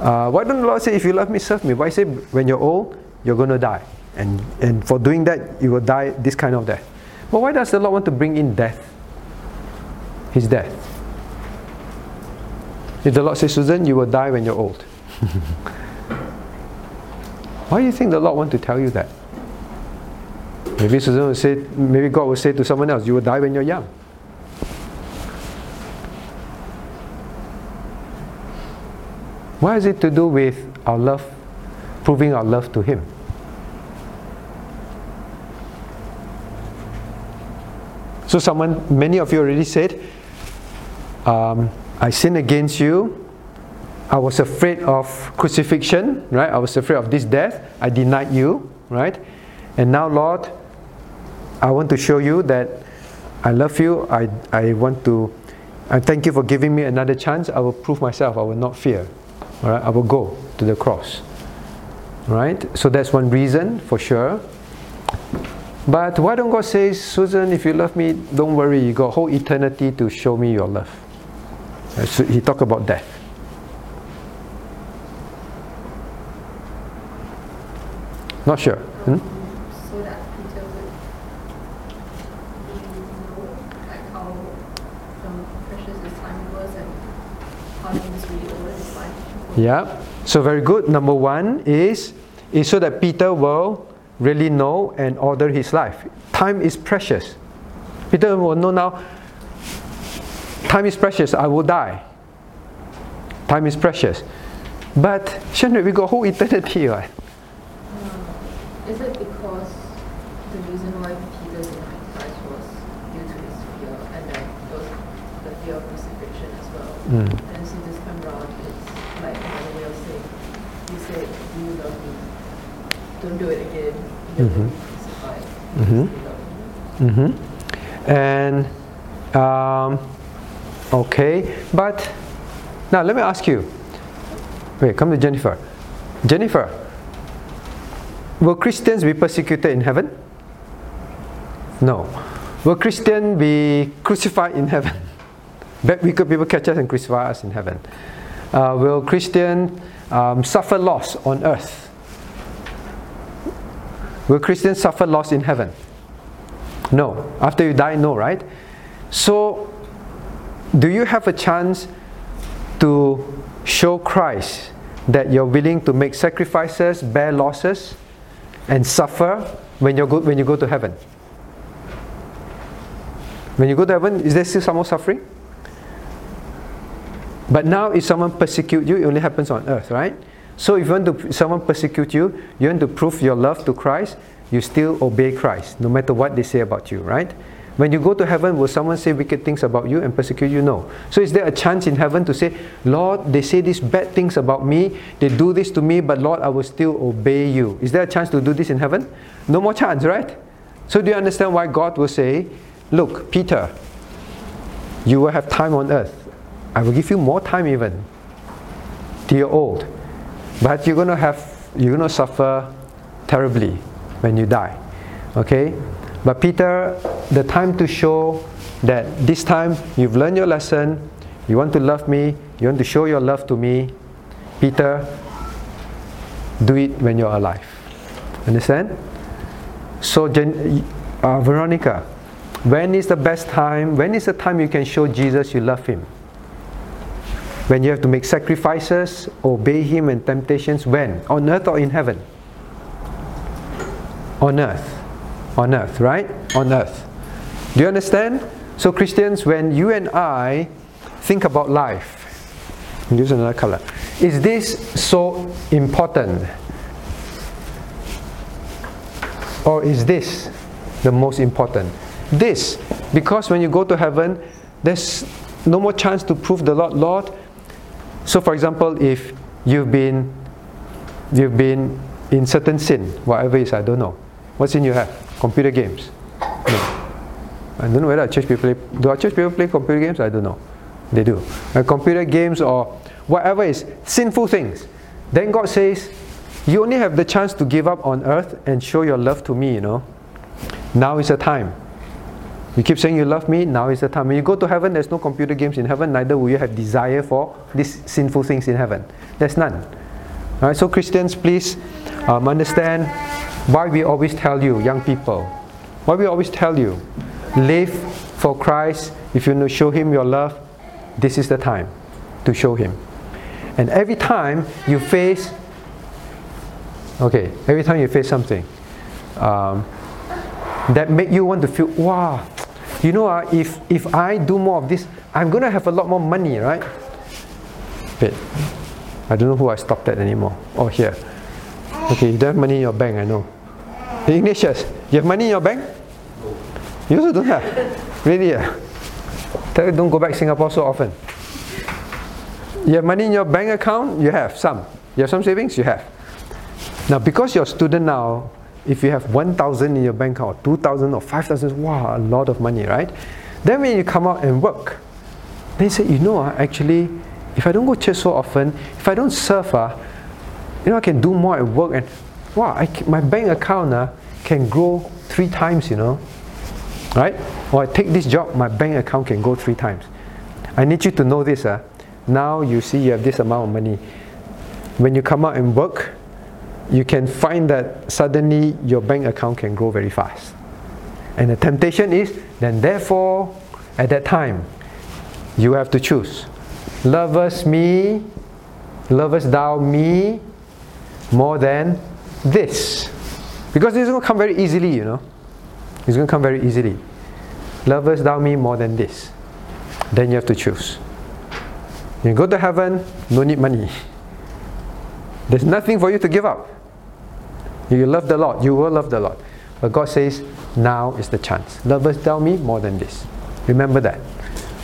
Uh, why don't the Lord say, if you love me, serve me? Why say, when you're old, you're going to die? And, and for doing that, you will die this kind of death. But why does the Lord want to bring in death? His death. If the Lord says, Susan, you will die when you're old. Why do you think the Lord want to tell you that? Maybe Susan will say, maybe God will say to someone else, you will die when you're young. Why is it to do with our love, proving our love to Him? So, someone, many of you already said, um, I sinned against you. I was afraid of crucifixion, right? I was afraid of this death. I denied you, right? And now, Lord, I want to show you that I love you. I, I want to, I thank you for giving me another chance. I will prove myself. I will not fear. Right? I will go to the cross. Right? So that's one reason for sure. But why don't God say, Susan, if you love me, don't worry, you got whole eternity to show me your love. So he talked about death. Not sure. Hmm? So that Peter would really know like how um, precious his time was and how he was really over his life. Yeah. So very good. Number one is is so that Peter will really know and order his life. Time is precious. Peter will know now. Time is precious. I will die. Time is precious. But Shenry, we got whole eternity, right? Is it because the reason why Peter denied Christ was due to his fear and then was the fear of crucifixion as well? Mm. And so this time around, it's like another way of saying, you said, do you love me? Don't do it again. Mhm. Mhm. Love me. Mm-hmm. And um, okay, but now let me ask you. Wait, come to Jennifer. Jennifer, will Christians be persecuted in heaven? No. Will Christian be crucified in heaven? Bad wicked people catch us and crucify us in heaven. Uh, will Christian um, suffer loss on earth? Will Christians suffer loss in heaven? No. After you die, no, right? So, do you have a chance to show Christ that you're willing to make sacrifices, bear losses, and suffer when you go when you go to heaven? When you go to heaven, is there still some more suffering? But now, if someone persecute you, it only happens on earth, right? So, if you want to someone persecute you, you want to prove your love to Christ, you still obey Christ, no matter what they say about you, right? When you go to heaven, will someone say wicked things about you and persecute you? No. So, is there a chance in heaven to say, Lord, they say these bad things about me, they do this to me, but Lord, I will still obey you? Is there a chance to do this in heaven? No more chance, right? So, do you understand why God will say, Look, Peter, you will have time on earth. I will give you more time even till you're old. But you're gonna have you're gonna suffer terribly when you die. Okay? But Peter, the time to show that this time you've learned your lesson, you want to love me, you want to show your love to me, Peter, do it when you're alive. Understand? So, uh, Veronica, when is the best time? When is the time you can show Jesus you love him? When you have to make sacrifices, obey him and temptations, when? On earth or in heaven? On earth. On earth, right? On earth. Do you understand? So, Christians, when you and I think about life, use another color. is this so important? Or is this the most important? This, because when you go to heaven, there's no more chance to prove the Lord. Lord. So, for example, if you've been you've been in certain sin, whatever it is, I don't know. What sin you have? Computer games. No. I don't know whether church people play. Do our church people play computer games? I don't know. They do. Uh, computer games or whatever is sinful things. Then God says, you only have the chance to give up on earth and show your love to me, you know. Now is the time. You keep saying you love me, now is the time. When you go to heaven, there's no computer games in heaven, neither will you have desire for these sinful things in heaven. There's none. Alright, so Christians, please um, understand why we always tell you, young people, why we always tell you, live for Christ. If you want to show Him your love, this is the time to show Him. And every time you face, okay, every time you face something um, that make you want to feel, wow, you know, uh, if if I do more of this, I'm gonna have a lot more money, right? Wait, I don't know who I stopped at anymore. Oh, here. Okay, you don't have money in your bank, I know. Hey, Ignatius, you have money in your bank? You also don't have? Really? Uh? Tell you don't go back Singapore so often. You have money in your bank account? You have some. You have some savings? You have. Now, because you're a student now, if you have 1,000 in your bank account, 2,000 or 5,000, wow, a lot of money, right? Then when you come out and work, they say, you know, uh, actually, if I don't go church so often, if I don't serve, uh, you know, I can do more at work and, wow, I my bank account uh, can grow three times, you know. Right? Or I take this job, my bank account can go three times. I need you to know this. Uh, now you see you have this amount of money. When you come out and work, you can find that suddenly your bank account can grow very fast. And the temptation is, then therefore, at that time, you have to choose. Lovest me, lovest thou me more than this. Because this is going to come very easily, you know. It's going to come very easily. Lovest thou me more than this. Then you have to choose. You go to heaven, no need money. There's nothing for you to give up. You love the Lord, you will love the Lord. But God says, now is the chance. Lovers tell me more than this. Remember that.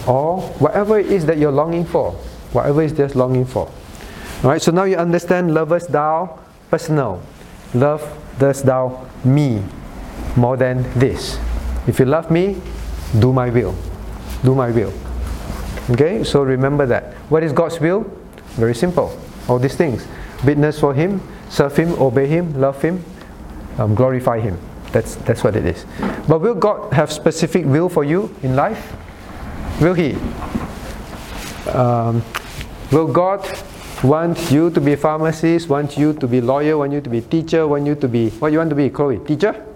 Or whatever it is that you're longing for, whatever it is just longing for. Alright, so now you understand lovers thou personal. Love does thou me more than this. If you love me, do my will. Do my will. Okay, so remember that. What is God's will? Very simple. All these things. Witness for Him, serve Him, obey Him, love Him, um, glorify Him. That's, that's what it is. But will God have specific will for you in life? Will He? Um, will God want you to be a pharmacist, want you to be lawyer, want you to be teacher, want you to be, what you want to be, Chloe? Teacher?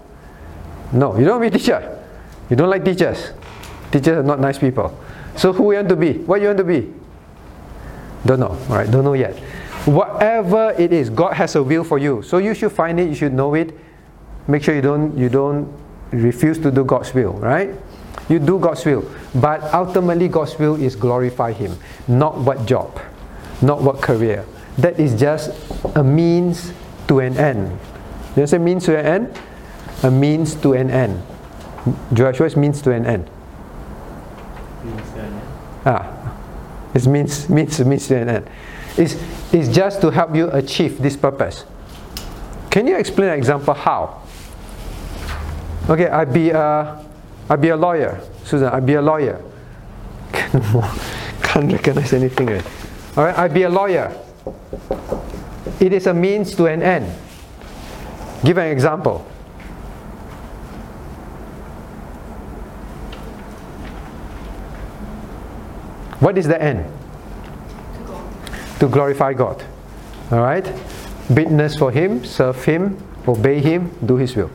No, you don't want to be teacher. You don't like teachers. Teachers are not nice people. So who you want to be? What you want to be? Don't know. Right, don't know yet. Whatever it is, God has a will for you. So you should find it. You should know it. Make sure you don't you don't refuse to do God's will. Right? You do God's will, but ultimately God's will is glorify Him, not what job, not what career. That is just a means to an end. You say means to an end? A means to an end. Joshua means to an end. Ah, it means means means to an end. It's, it's just to help you achieve this purpose. Can you explain an example how? Okay, I be a I be a lawyer, Susan. I be a lawyer. Can't recognize anything. Right? All right, I be a lawyer. It is a means to an end. Give an example. What is the end? To glorify God. Alright? Witness for Him, serve Him, obey Him, do His will.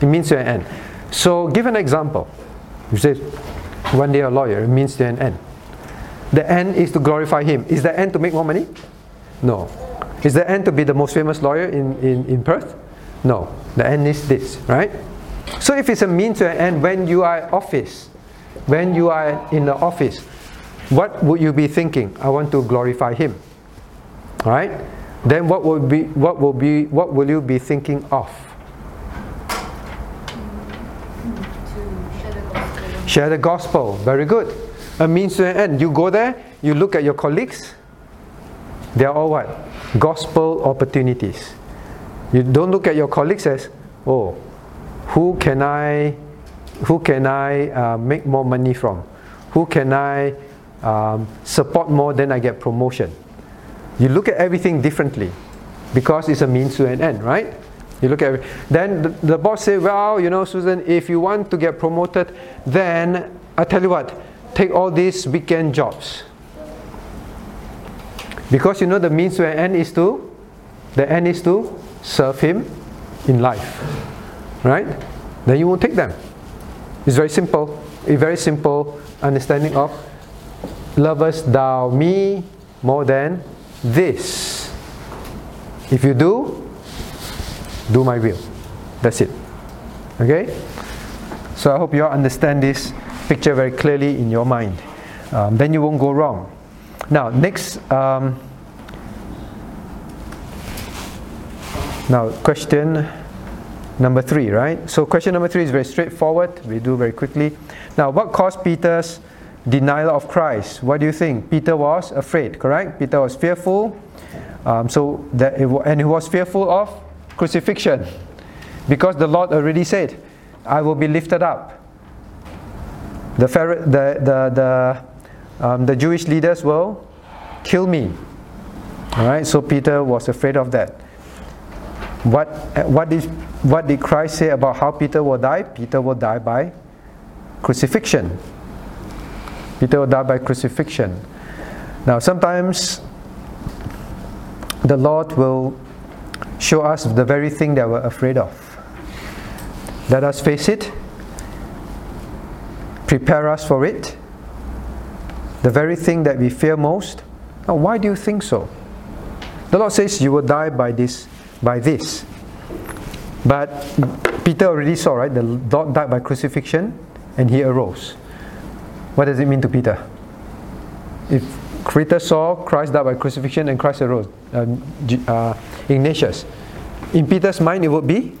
It means to an end. So, give an example. You say, one day a lawyer, it means to an end. The end is to glorify Him. Is the end to make more money? No. Is the end to be the most famous lawyer in, in, in Perth? No. The end is this, right? So if it's a means to an end, when you are office, when you are in the office, what would you be thinking? I want to glorify Him. Right? Then what will be what will be what will you be thinking of? Share the gospel. Share the gospel. Very good. A means to an end. You go there, you look at your colleagues. They are all what? Gospel opportunities. You don't look at your colleagues as, oh, who can I, who can I uh, make more money from? Who can I um, support more? Then I get promotion. You look at everything differently because it's a means to an end, right? You look at then the, the boss say, well, you know, Susan, if you want to get promoted, then I tell you what, take all these weekend jobs. Because you know the means to an end is to, the end is to serve Him in life, right? Then you won't take them. It's very simple. A very simple understanding of lovest thou me more than this. If you do, do my will. That's it. Okay? So I hope you all understand this picture very clearly in your mind. Um, then you won't go wrong. Now, next. Um, now, question number three, right? So, question number three is very straightforward. We do very quickly. Now, what caused Peter's denial of Christ? What do you think? Peter was afraid, correct? Peter was fearful. Um, so that it, and he was fearful of crucifixion because the Lord already said, "I will be lifted up." The Pharaoh, the the the, um, the Jewish leaders will kill me. All right. So Peter was afraid of that. What what did what did Christ say about how Peter will die? Peter will die by crucifixion. Peter will die by crucifixion. Now, sometimes the Lord will show us the very thing that we're afraid of. Let us face it, prepare us for it. The very thing that we fear most. Now, why do you think so? The Lord says you will die by this, by this. But Peter already saw, right? The Lord died by crucifixion and he arose. What does it mean to Peter? If Peter saw Christ died by crucifixion and Christ arose, um, uh, Ignatius, in Peter's mind it would be,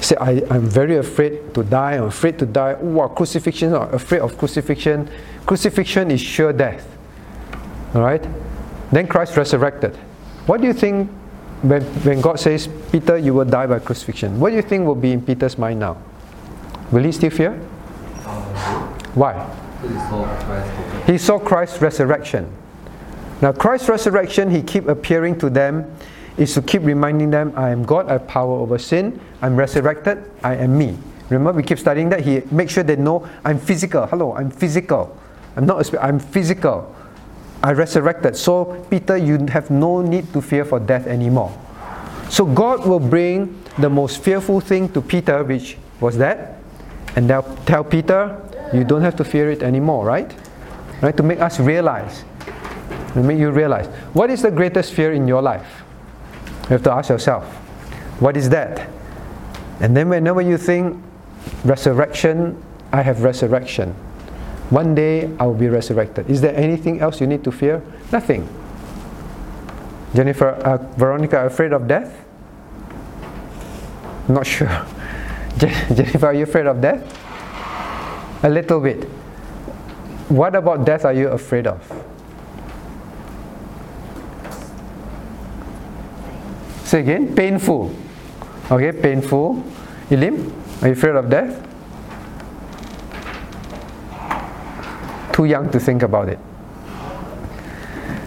say, I, I'm very afraid to die, I'm afraid to die. Wow, crucifixion, afraid of crucifixion. Crucifixion is sure death. Alright? Then Christ resurrected. What do you think when, when God says, Peter, you will die by crucifixion? What do you think will be in Peter's mind now? Will he still fear? Why? He saw Christ's resurrection. Now, Christ's resurrection, he keep appearing to them, is to keep reminding them, I am God, I have power over sin, I'm resurrected, I am me. Remember, we keep studying that. He makes sure they know I'm physical. Hello, I'm physical. I'm not spirit, I'm physical. I resurrected. So, Peter, you have no need to fear for death anymore. So, God will bring the most fearful thing to Peter, which was that, and they'll tell Peter, you don't have to fear it anymore, right? Right? To make us realize. To make you realize. What is the greatest fear in your life? You have to ask yourself, what is that? And then whenever you think resurrection, I have resurrection. One day I will be resurrected. Is there anything else you need to fear? Nothing. Jennifer, uh, Veronica, afraid of death? Not sure. Jennifer, are you afraid of death? A little bit. What about death are you afraid of? Say again, painful. Okay, painful. Elim, are you afraid of death? Too young to think about it.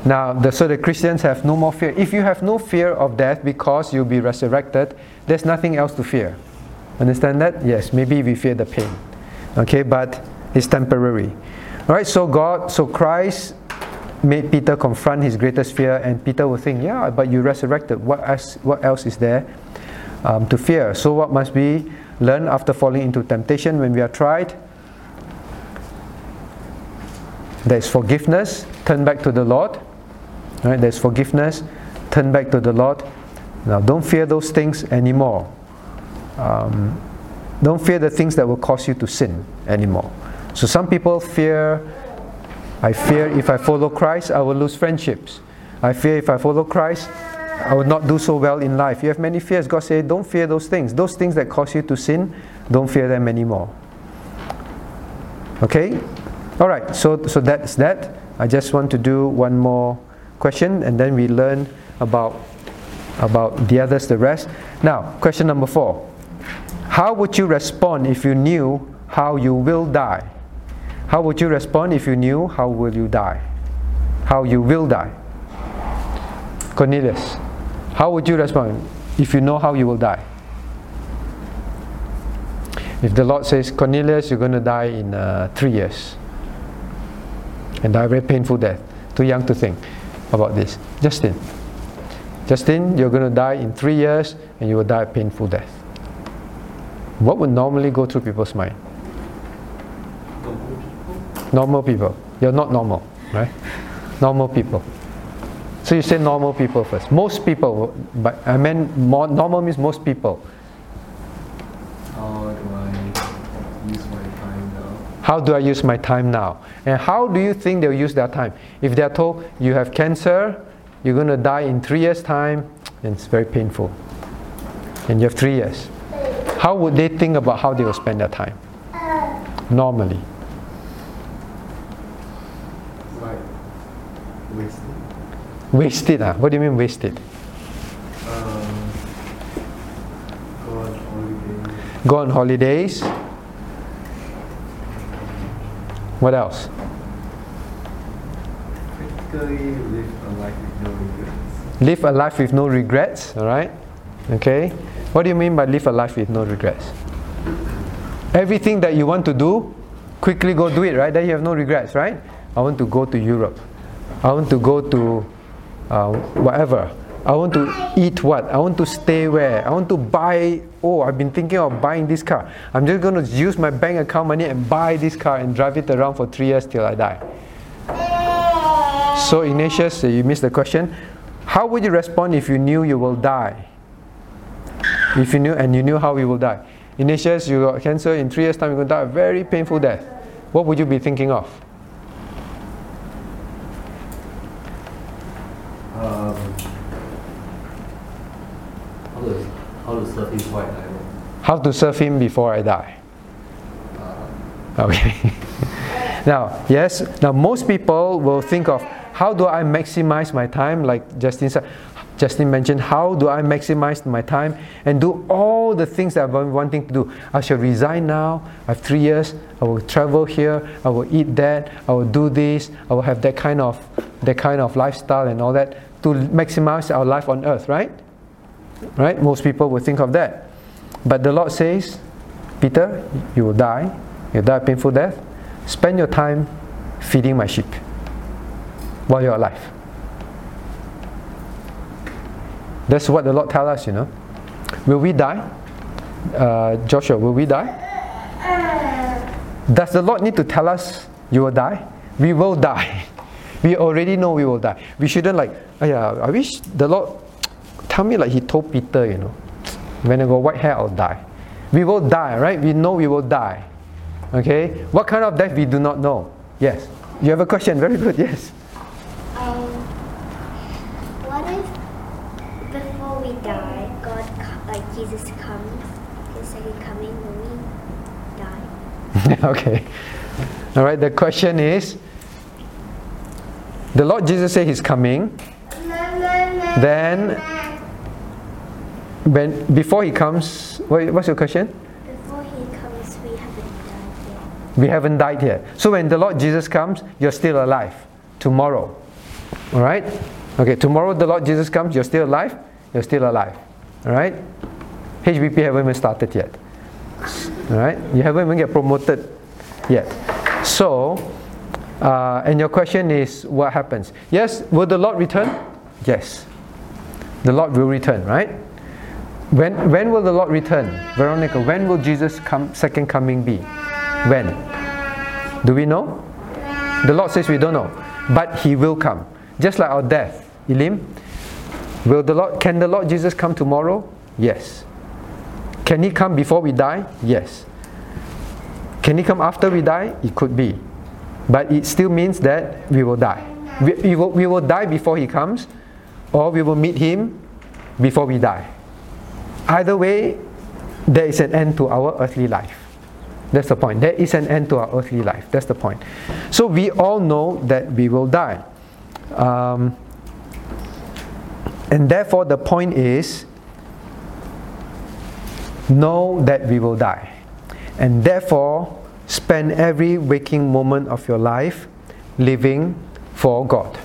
Now, the, so the Christians have no more fear. If you have no fear of death because you'll be resurrected, there's nothing else to fear. Understand that? Yes, maybe we fear the pain. Okay, but it's temporary. All right, so God, so Christ made Peter confront his greatest fear, and Peter will think, yeah, but you resurrected. What else, what else is there um, to fear? So, what must we learn after falling into temptation when we are tried? There's forgiveness, turn back to the Lord. All right, there's forgiveness, turn back to the Lord. Now, don't fear those things anymore. Um, don't fear the things that will cause you to sin anymore. So some people fear, I fear if I follow Christ, I will lose friendships. I fear if I follow Christ, I will not do so well in life. You have many fears. God said, don't fear those things. Those things that cause you to sin, don't fear them anymore. Okay? All right, so, so that's that. I just want to do one more question and then we learn about, about the others, the rest. Now, question number four. How would you respond if you knew how you will die? How would you respond if you knew how will you die? How you will die? Cornelius, how would you respond if you know how you will die? If the Lord says, Cornelius, you're going to die in uh, three years, and die a very painful death, too young to think about this. Justin, Justin, you're going to die in three years, and you will die a painful death. What would normally go through people's mind? Normal people. You're not normal, right? Normal people. So you say normal people first. Most people, but I meant more, normal means most people. How do I use my time now? How do I use my time now? And how do you think they'll use their time? If they're told you have cancer, you're going to die in three years' time, and it's very painful. And you have three years. How would they think about how they will spend their time? Normally. Right. Wasted. Wasted, ah? What do you mean wasted? Um, go on holiday. Go on holidays. What else? Live a life with no regrets. Live a life with no regrets, alright? Okay? What do you mean by live a life with no regrets? Everything that you want to do, quickly go do it, right? Then you have no regrets, right? I want to go to Europe. I want to go to uh, whatever. I want to eat what? I want to stay where? I want to buy. Oh, I've been thinking of buying this car. I'm just going to use my bank account money and buy this car and drive it around for three years till I die. So, Ignatius, you missed the question. How would you respond if you knew you will die? If you knew and you knew how you will die. Ignatius, you got cancer in three years' time, you're going to die a very painful death. What would you be thinking of? Um, how to how to serve his white eye? How to serve him before I die? Uh, Okay. now, yes, now most people will think of how do I maximize my time, like Justin said. Justin mentioned, how do I maximize my time and do all the things that I've been wanting to do? I shall resign now. I have three years. I will travel here. I will eat that. I will do this. I will have that kind of that kind of lifestyle and all that to maximize our life on earth, right? Right? Most people will think of that. But the Lord says, Peter, you will die. You'll die a painful death. Spend your time feeding my sheep while you're alive. That's what the Lord tells us, you know. Will we die? Uh, Joshua, will we die? Does the Lord need to tell us you will die? We will die. We already know we will die. We shouldn't like, oh yeah, I wish the Lord tell me like He told Peter, you know, when I got white hair, I'll die. We will die, right? We know we will die. Okay? What kind of death we do not know? Yes. You have a question? Very good, yes. Um, what if before we die, God, co- like Jesus comes, His second coming when we die? okay. All right, the question is the Lord Jesus said He's coming. Then, when before He comes, what, what's your question? Before He comes, we haven't died yet. We haven't died yet. So when the Lord Jesus comes, you're still alive. Tomorrow. All right? Okay, tomorrow the Lord Jesus comes, you're still alive, you're still alive. All right? HBP haven't even started yet. All right? You haven't even get promoted yet. So, uh, and your question is what happens? Yes, will the Lord return? Yes. The Lord will return, right? When, when will the Lord return? Veronica, when will Jesus' come, second coming be? When? Do we know? The Lord says we don't know. But He will come. Just like our death. Elim? Will the Lord can the Lord Jesus come tomorrow? Yes. Can he come before we die? Yes. Can he come after we die? It could be. But it still means that we will die. We, we, will, we will die before He comes, or we will meet Him before we die. Either way, there is an end to our earthly life. That's the point. There is an end to our earthly life. That's the point. So we all know that we will die. Um, and therefore, the point is know that we will die. And therefore, spend every waking moment of your life living for God.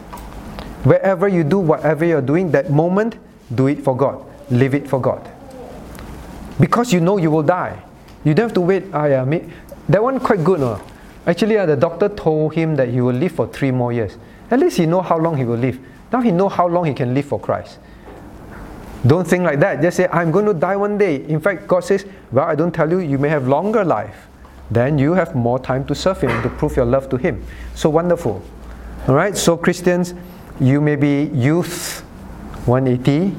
Wherever you do whatever you're doing, that moment, do it for God. Live it for God. Because you know you will die. You don't have to wait. Ah, yeah, me, that one quite good. No? Actually, uh, the doctor told him that he will live for three more years. At least he know how long he will live. Now he know how long he can live for Christ. Don't think like that. Just say, I'm going to die one day. In fact, God says, Well, I don't tell you, you may have longer life. Then you have more time to serve Him to prove your love to Him. So wonderful. All right, so Christians, you may be youth 180,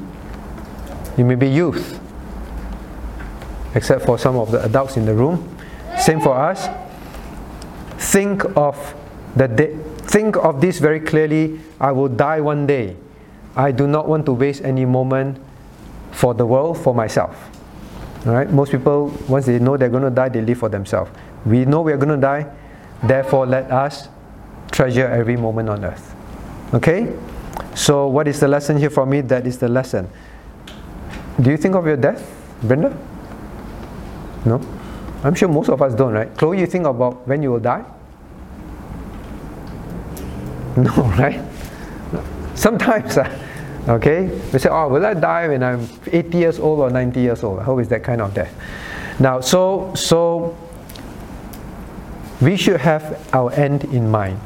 you may be youth, except for some of the adults in the room. Same for us. Think of the day, think of this very clearly. I will die one day. I do not want to waste any moment for the world, for myself. Right? Most people, once they know they're going to die, they live for themselves. We know we're going to die, therefore, let us treasure every moment on earth. Okay? So, what is the lesson here for me? That is the lesson. Do you think of your death, Brenda? No? I'm sure most of us don't, right? Chloe, you think about when you will die? No, right? Sometimes, uh, okay, we say, oh, will I die when I'm 80 years old or 90 years old? How is that kind of death? Now, so, so we should have our end in mind.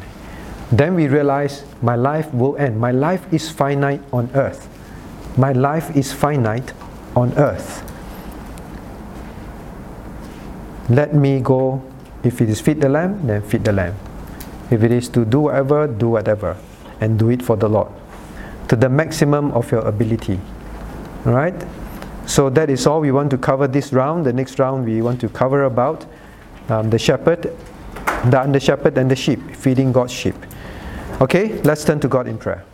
Then we realize my life will end. My life is finite on earth. My life is finite on earth. Let me go. If it is feed the lamb, then feed the lamb. If it is to do whatever, do whatever. And do it for the Lord. To the maximum of your ability. Alright? So that is all we want to cover this round. The next round we want to cover about um, the shepherd, the under shepherd, and the sheep, feeding God's sheep. Okay, let's turn to God in prayer.